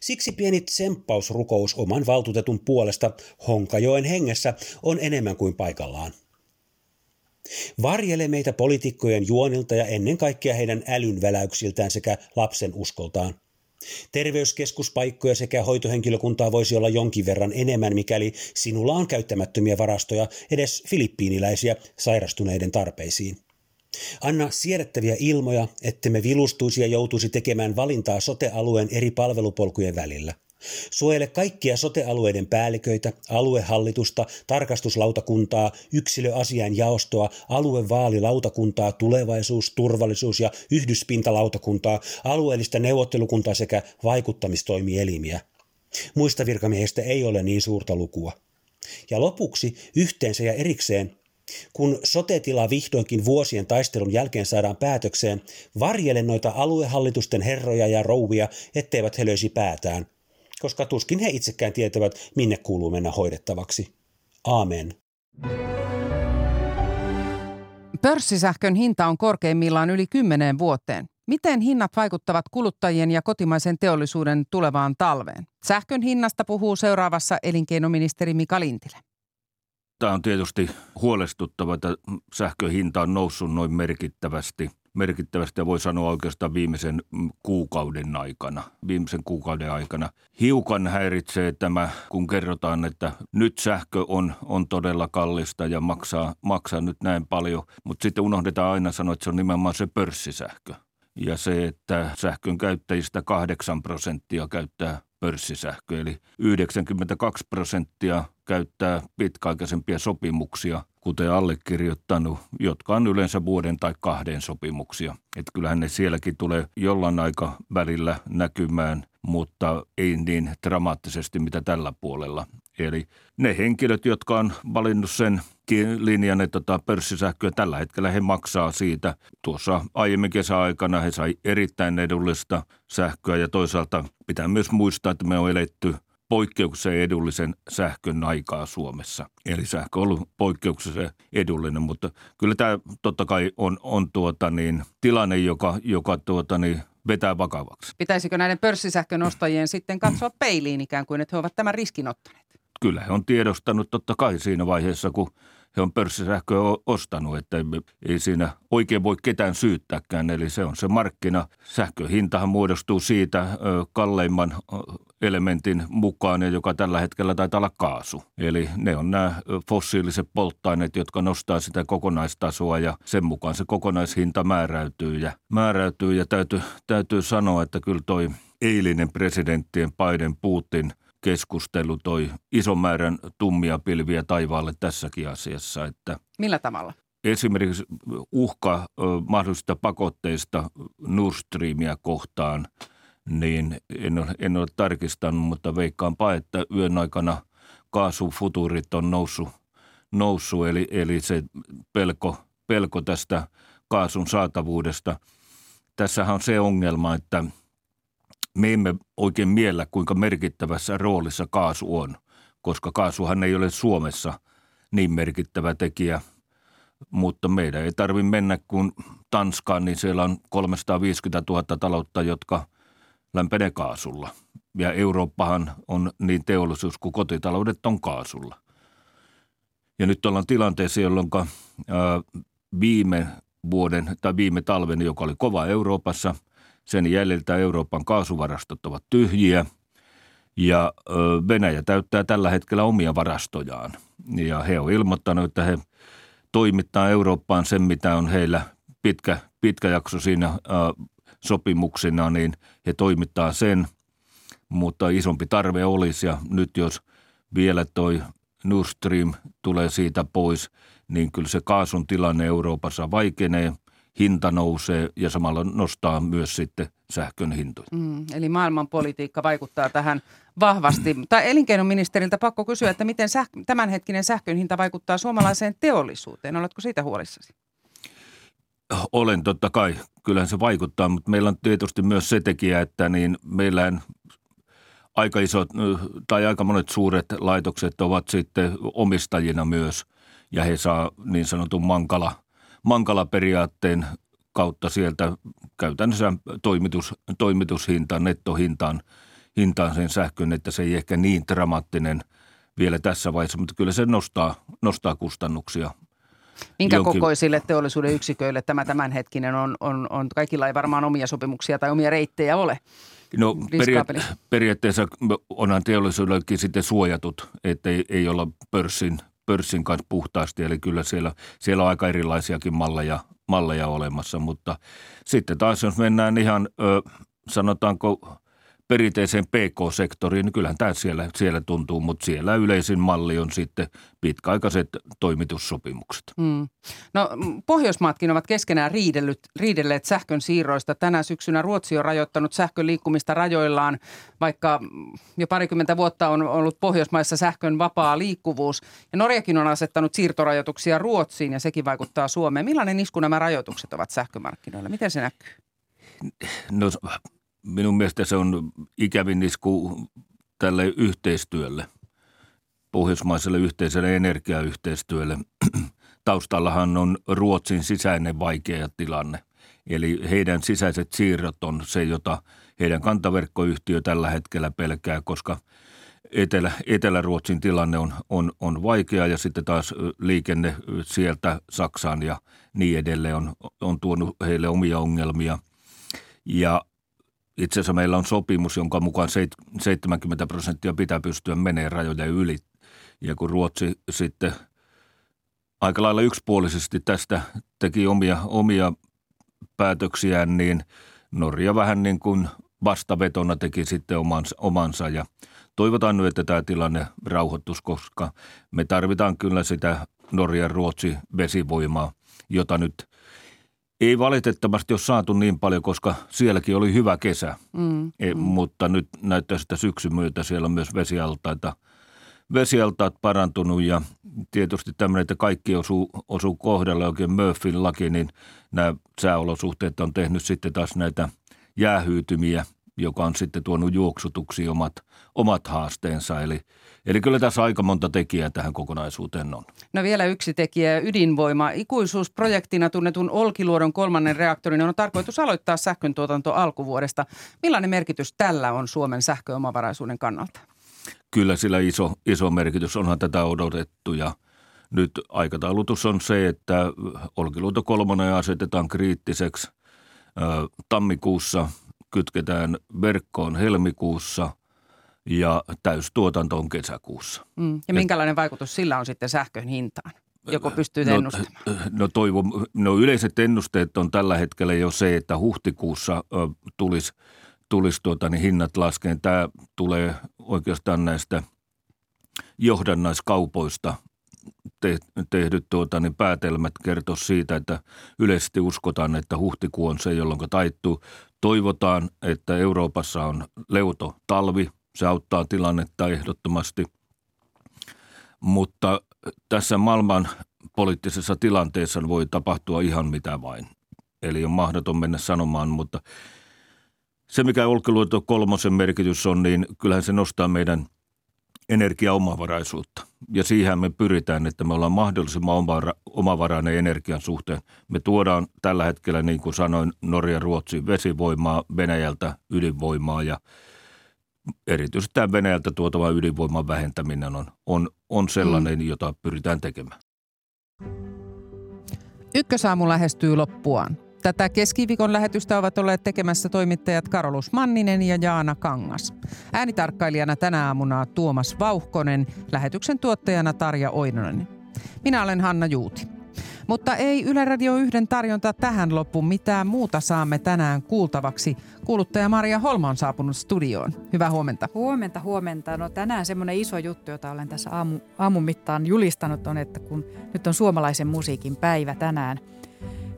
Siksi pieni tsemppausrukous oman valtuutetun puolesta Honkajoen hengessä on enemmän kuin paikallaan. Varjele meitä poliitikkojen juonilta ja ennen kaikkea heidän älynväläyksiltään sekä lapsen uskoltaan. Terveyskeskuspaikkoja sekä hoitohenkilökuntaa voisi olla jonkin verran enemmän, mikäli sinulla on käyttämättömiä varastoja edes filippiiniläisiä sairastuneiden tarpeisiin. Anna siedettäviä ilmoja, ettemme vilustuisi ja joutuisi tekemään valintaa sotealueen eri palvelupolkujen välillä. Suojele kaikkia sotealueiden päälliköitä, aluehallitusta, tarkastuslautakuntaa, yksilöasian jaostoa, aluevaalilautakuntaa, tulevaisuus-, turvallisuus- ja yhdyspintalautakuntaa, alueellista neuvottelukuntaa sekä vaikuttamistoimielimiä. Muista virkamiehistä ei ole niin suurta lukua. Ja lopuksi yhteensä ja erikseen kun sotetila vihdoinkin vuosien taistelun jälkeen saadaan päätökseen, varjele noita aluehallitusten herroja ja rouvia, etteivät he löysi päätään, koska tuskin he itsekään tietävät, minne kuuluu mennä hoidettavaksi. Aamen. Pörssisähkön hinta on korkeimmillaan yli kymmeneen vuoteen. Miten hinnat vaikuttavat kuluttajien ja kotimaisen teollisuuden tulevaan talveen? Sähkön hinnasta puhuu seuraavassa elinkeinoministeri Mika Lintilä. Tämä on tietysti huolestuttava, että sähkön hinta on noussut noin merkittävästi. Merkittävästi ja voi sanoa oikeastaan viimeisen kuukauden aikana. Viimeisen kuukauden aikana. Hiukan häiritsee tämä, kun kerrotaan, että nyt sähkö on, on todella kallista ja maksaa, maksaa nyt näin paljon. Mutta sitten unohdetaan aina sanoa, että se on nimenomaan se pörssisähkö. Ja se, että sähkön käyttäjistä 8 prosenttia käyttää pörssisähkö, eli 92 prosenttia käyttää pitkäaikaisempia sopimuksia, kuten allekirjoittanut, jotka on yleensä vuoden tai kahden sopimuksia. Että kyllähän ne sielläkin tulee jollain aika välillä näkymään, mutta ei niin dramaattisesti mitä tällä puolella. Eli ne henkilöt, jotka on valinnut sen linjan, että tota pörssisähköä tällä hetkellä he maksaa siitä. Tuossa aiemmin kesäaikana he sai erittäin edullista sähköä ja toisaalta pitää myös muistaa, että me on eletty poikkeuksellisen edullisen sähkön aikaa Suomessa. Eli sähkö on ollut poikkeuksellisen edullinen, mutta kyllä tämä totta kai on, on tuota niin, tilanne, joka, joka tuota niin, vetää vakavaksi. Pitäisikö näiden pörssisähkön ostajien sitten katsoa peiliin ikään kuin, että he ovat tämän riskin ottaneet? Kyllä he on tiedostanut totta kai siinä vaiheessa, kun he on pörssisähköä ostanut, että ei siinä oikein voi ketään syyttääkään. Eli se on se markkina. Sähköhintahan muodostuu siitä kalleimman elementin mukaan, joka tällä hetkellä taitaa olla kaasu. Eli ne on nämä fossiiliset polttoaineet, jotka nostaa sitä kokonaistasoa ja sen mukaan se kokonaishinta määräytyy. Ja, määräytyy ja täytyy, täytyy sanoa, että kyllä toi eilinen presidenttien Biden Putin keskustelu toi ison määrän tummia pilviä taivaalle tässäkin asiassa. Että Millä tavalla? Esimerkiksi uhka mahdollisista pakotteista Nord Streamia kohtaan, niin en ole, en ole tarkistanut, mutta veikkaanpa, että yön aikana kaasufuturit on noussut, noussut eli, eli se pelko, pelko tästä kaasun saatavuudesta. Tässähän on se ongelma, että – me emme oikein miellä, kuinka merkittävässä roolissa kaasu on, koska kaasuhan ei ole Suomessa niin merkittävä tekijä. Mutta meidän ei tarvitse mennä kuin Tanskaan, niin siellä on 350 000 taloutta, jotka lämpenee kaasulla. Ja Eurooppahan on niin teollisuus kuin kotitaloudet on kaasulla. Ja nyt ollaan tilanteessa, jolloin viime vuoden tai viime talven, joka oli kova Euroopassa – sen jäljiltä Euroopan kaasuvarastot ovat tyhjiä ja Venäjä täyttää tällä hetkellä omia varastojaan. Ja he on ilmoittanut, että he toimittaa Eurooppaan sen, mitä on heillä pitkä, pitkä jakso siinä sopimuksina, niin he toimittaa sen, mutta isompi tarve olisi ja nyt jos vielä toi Nord Stream tulee siitä pois, niin kyllä se kaasun tilanne Euroopassa vaikenee hinta nousee ja samalla nostaa myös sitten sähkön hintoja. Mm, eli maailmanpolitiikka vaikuttaa tähän vahvasti. (clears throat) Tai elinkeinoministeriltä pakko kysyä, että miten säh- tämänhetkinen sähkön hinta vaikuttaa suomalaiseen teollisuuteen. Oletko siitä huolissasi? Olen totta kai. Kyllähän se vaikuttaa, mutta meillä on tietysti myös se tekijä, että niin meillä aika isot tai aika monet suuret laitokset ovat sitten omistajina myös ja he saa niin sanotun mankala – mankala-periaatteen kautta sieltä käytännössä toimitus, toimitushintaan, nettohintaan hintaan sen sähkön, että se ei ehkä niin dramaattinen vielä tässä vaiheessa, mutta kyllä se nostaa, nostaa kustannuksia. Minkä jonkin... kokoisille teollisuuden yksiköille tämä tämänhetkinen on, on, on, kaikilla ei varmaan omia sopimuksia tai omia reittejä ole? No periaat- periaatteessa onhan teollisuudellekin sitten suojatut, että ei, ei olla pörssin, pörssin kanssa puhtaasti. Eli kyllä siellä, siellä on aika erilaisiakin malleja, malleja olemassa, mutta sitten taas jos mennään ihan ö, sanotaanko perinteiseen PK-sektoriin, niin kyllähän tämä siellä, siellä tuntuu, mutta siellä yleisin malli on sitten pitkäaikaiset toimitussopimukset. Mm. No Pohjoismaatkin ovat keskenään riidellyt, riidelleet sähkön siirroista. Tänä syksynä Ruotsi on rajoittanut sähkön liikkumista rajoillaan, vaikka jo parikymmentä vuotta on ollut Pohjoismaissa sähkön vapaa liikkuvuus. Ja Norjakin on asettanut siirtorajoituksia Ruotsiin ja sekin vaikuttaa Suomeen. Millainen isku nämä rajoitukset ovat sähkömarkkinoilla? Miten se näkyy? No minun mielestä se on ikävin isku tälle yhteistyölle, pohjoismaiselle yhteiselle energiayhteistyölle. (clears throat) Taustallahan on Ruotsin sisäinen vaikea tilanne. Eli heidän sisäiset siirrot on se, jota heidän kantaverkkoyhtiö tällä hetkellä pelkää, koska Etelä, Etelä-Ruotsin tilanne on, on, on vaikea ja sitten taas liikenne sieltä Saksaan ja niin edelleen on, on tuonut heille omia ongelmia. Ja itse asiassa meillä on sopimus, jonka mukaan 70 prosenttia pitää pystyä menee rajoja yli. Ja kun Ruotsi sitten aika lailla yksipuolisesti tästä teki omia, omia päätöksiään, niin Norja vähän niin kuin vastavetona teki sitten omansa, omansa ja toivotaan nyt, että tämä tilanne rauhoittuisi, koska me tarvitaan kyllä sitä Norjan Ruotsi vesivoimaa, jota nyt – ei valitettavasti ole saatu niin paljon, koska sielläkin oli hyvä kesä, mm, e, mm. mutta nyt näyttää sitä syksyn myötä siellä on myös vesialtaita, vesialtaat parantunut ja tietysti tämmöinen, että kaikki osuu, osuu kohdalle oikein Murphyn laki, niin nämä sääolosuhteet on tehnyt sitten taas näitä jäähyytymiä, joka on sitten tuonut juoksutuksi omat, omat haasteensa. Eli – Eli kyllä tässä aika monta tekijää tähän kokonaisuuteen on. No vielä yksi tekijä, ydinvoima. Ikuisuusprojektina tunnetun Olkiluodon kolmannen reaktorin on tarkoitus aloittaa sähkön tuotanto alkuvuodesta. Millainen merkitys tällä on Suomen sähköomavaraisuuden kannalta? Kyllä sillä iso, iso merkitys, onhan tätä odotettu ja nyt aikataulutus on se, että Olkiluoto kolmonen asetetaan kriittiseksi. Tammikuussa kytketään verkkoon helmikuussa – ja täystuotanto on kesäkuussa. Mm. Ja minkälainen vaikutus sillä on sitten sähkön hintaan? Joko pystyy no, ennustamaan? No, toivo, no yleiset ennusteet on tällä hetkellä jo se, että huhtikuussa ö, tulisi, tulisi tuota, niin hinnat laskeen. Tämä tulee oikeastaan näistä johdannaiskaupoista te, tehdyt tuota, niin päätelmät kertoo siitä, että yleisesti uskotaan, että huhtikuu on se, jolloin taittuu. Toivotaan, että Euroopassa on leuto talvi – se auttaa tilannetta ehdottomasti. Mutta tässä maailman poliittisessa tilanteessa voi tapahtua ihan mitä vain. Eli on mahdoton mennä sanomaan, mutta se mikä Olkiluoto kolmosen merkitys on, niin kyllähän se nostaa meidän energiaomavaraisuutta. Ja siihen me pyritään, että me ollaan mahdollisimman omavarainen energian suhteen. Me tuodaan tällä hetkellä, niin kuin sanoin, Norja, Ruotsi vesivoimaa, Venäjältä ydinvoimaa ja – erityisesti tämä Venäjältä tuotava ydinvoiman vähentäminen on, on, on sellainen, mm. jota pyritään tekemään. Ykkösaamu lähestyy loppuaan. Tätä keskiviikon lähetystä ovat olleet tekemässä toimittajat Karolus Manninen ja Jaana Kangas. Äänitarkkailijana tänä aamuna Tuomas Vauhkonen, lähetyksen tuottajana Tarja Oinonen. Minä olen Hanna Juuti. Mutta ei Yle Radio 1 tarjonta tähän loppuun mitään muuta saamme tänään kuultavaksi. Kuuluttaja Maria Holma on saapunut studioon. Hyvää huomenta. Huomenta, huomenta. No tänään semmoinen iso juttu, jota olen tässä aamu, aamun mittaan julistanut on, että kun nyt on suomalaisen musiikin päivä tänään,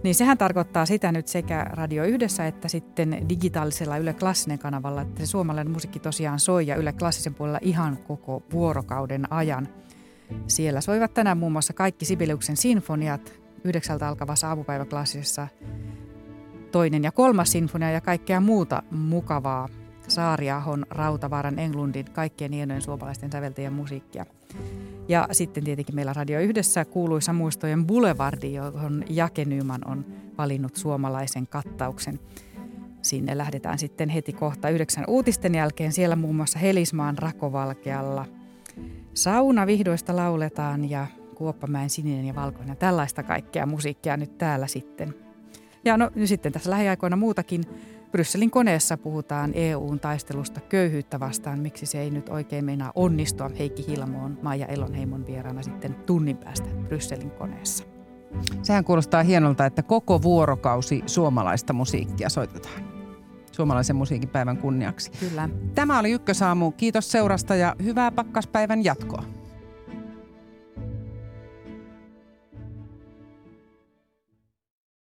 niin sehän tarkoittaa sitä nyt sekä Radio Yhdessä että sitten digitaalisella Yle Klassinen kanavalla, että se suomalainen musiikki tosiaan soi ja Yle Klassisen puolella ihan koko vuorokauden ajan. Siellä soivat tänään muun muassa kaikki Sibeliuksen sinfoniat, yhdeksältä alkavassa aamupäiväklassisessa toinen ja kolmas sinfonia ja kaikkea muuta mukavaa Saariahon, Rautavaaran, Englundin, kaikkien hienojen suomalaisten säveltäjien musiikkia. Ja sitten tietenkin meillä Radio Yhdessä kuuluisa muistojen Boulevardi, johon Jake Nyman on valinnut suomalaisen kattauksen. Sinne lähdetään sitten heti kohta yhdeksän uutisten jälkeen. Siellä muun muassa Helismaan rakovalkealla. Sauna vihdoista lauletaan ja Kuoppamäen sininen ja valkoinen. Tällaista kaikkea musiikkia nyt täällä sitten. Ja no sitten tässä lähiaikoina muutakin. Brysselin koneessa puhutaan EUn taistelusta köyhyyttä vastaan. Miksi se ei nyt oikein meinaa onnistua? Heikki Hilmo on Maija Elonheimon vieraana sitten tunnin päästä Brysselin koneessa. Sehän kuulostaa hienolta, että koko vuorokausi suomalaista musiikkia soitetaan. Suomalaisen musiikin päivän kunniaksi. Kyllä. Tämä oli Ykkösaamu. Kiitos seurasta ja hyvää pakkaspäivän jatkoa.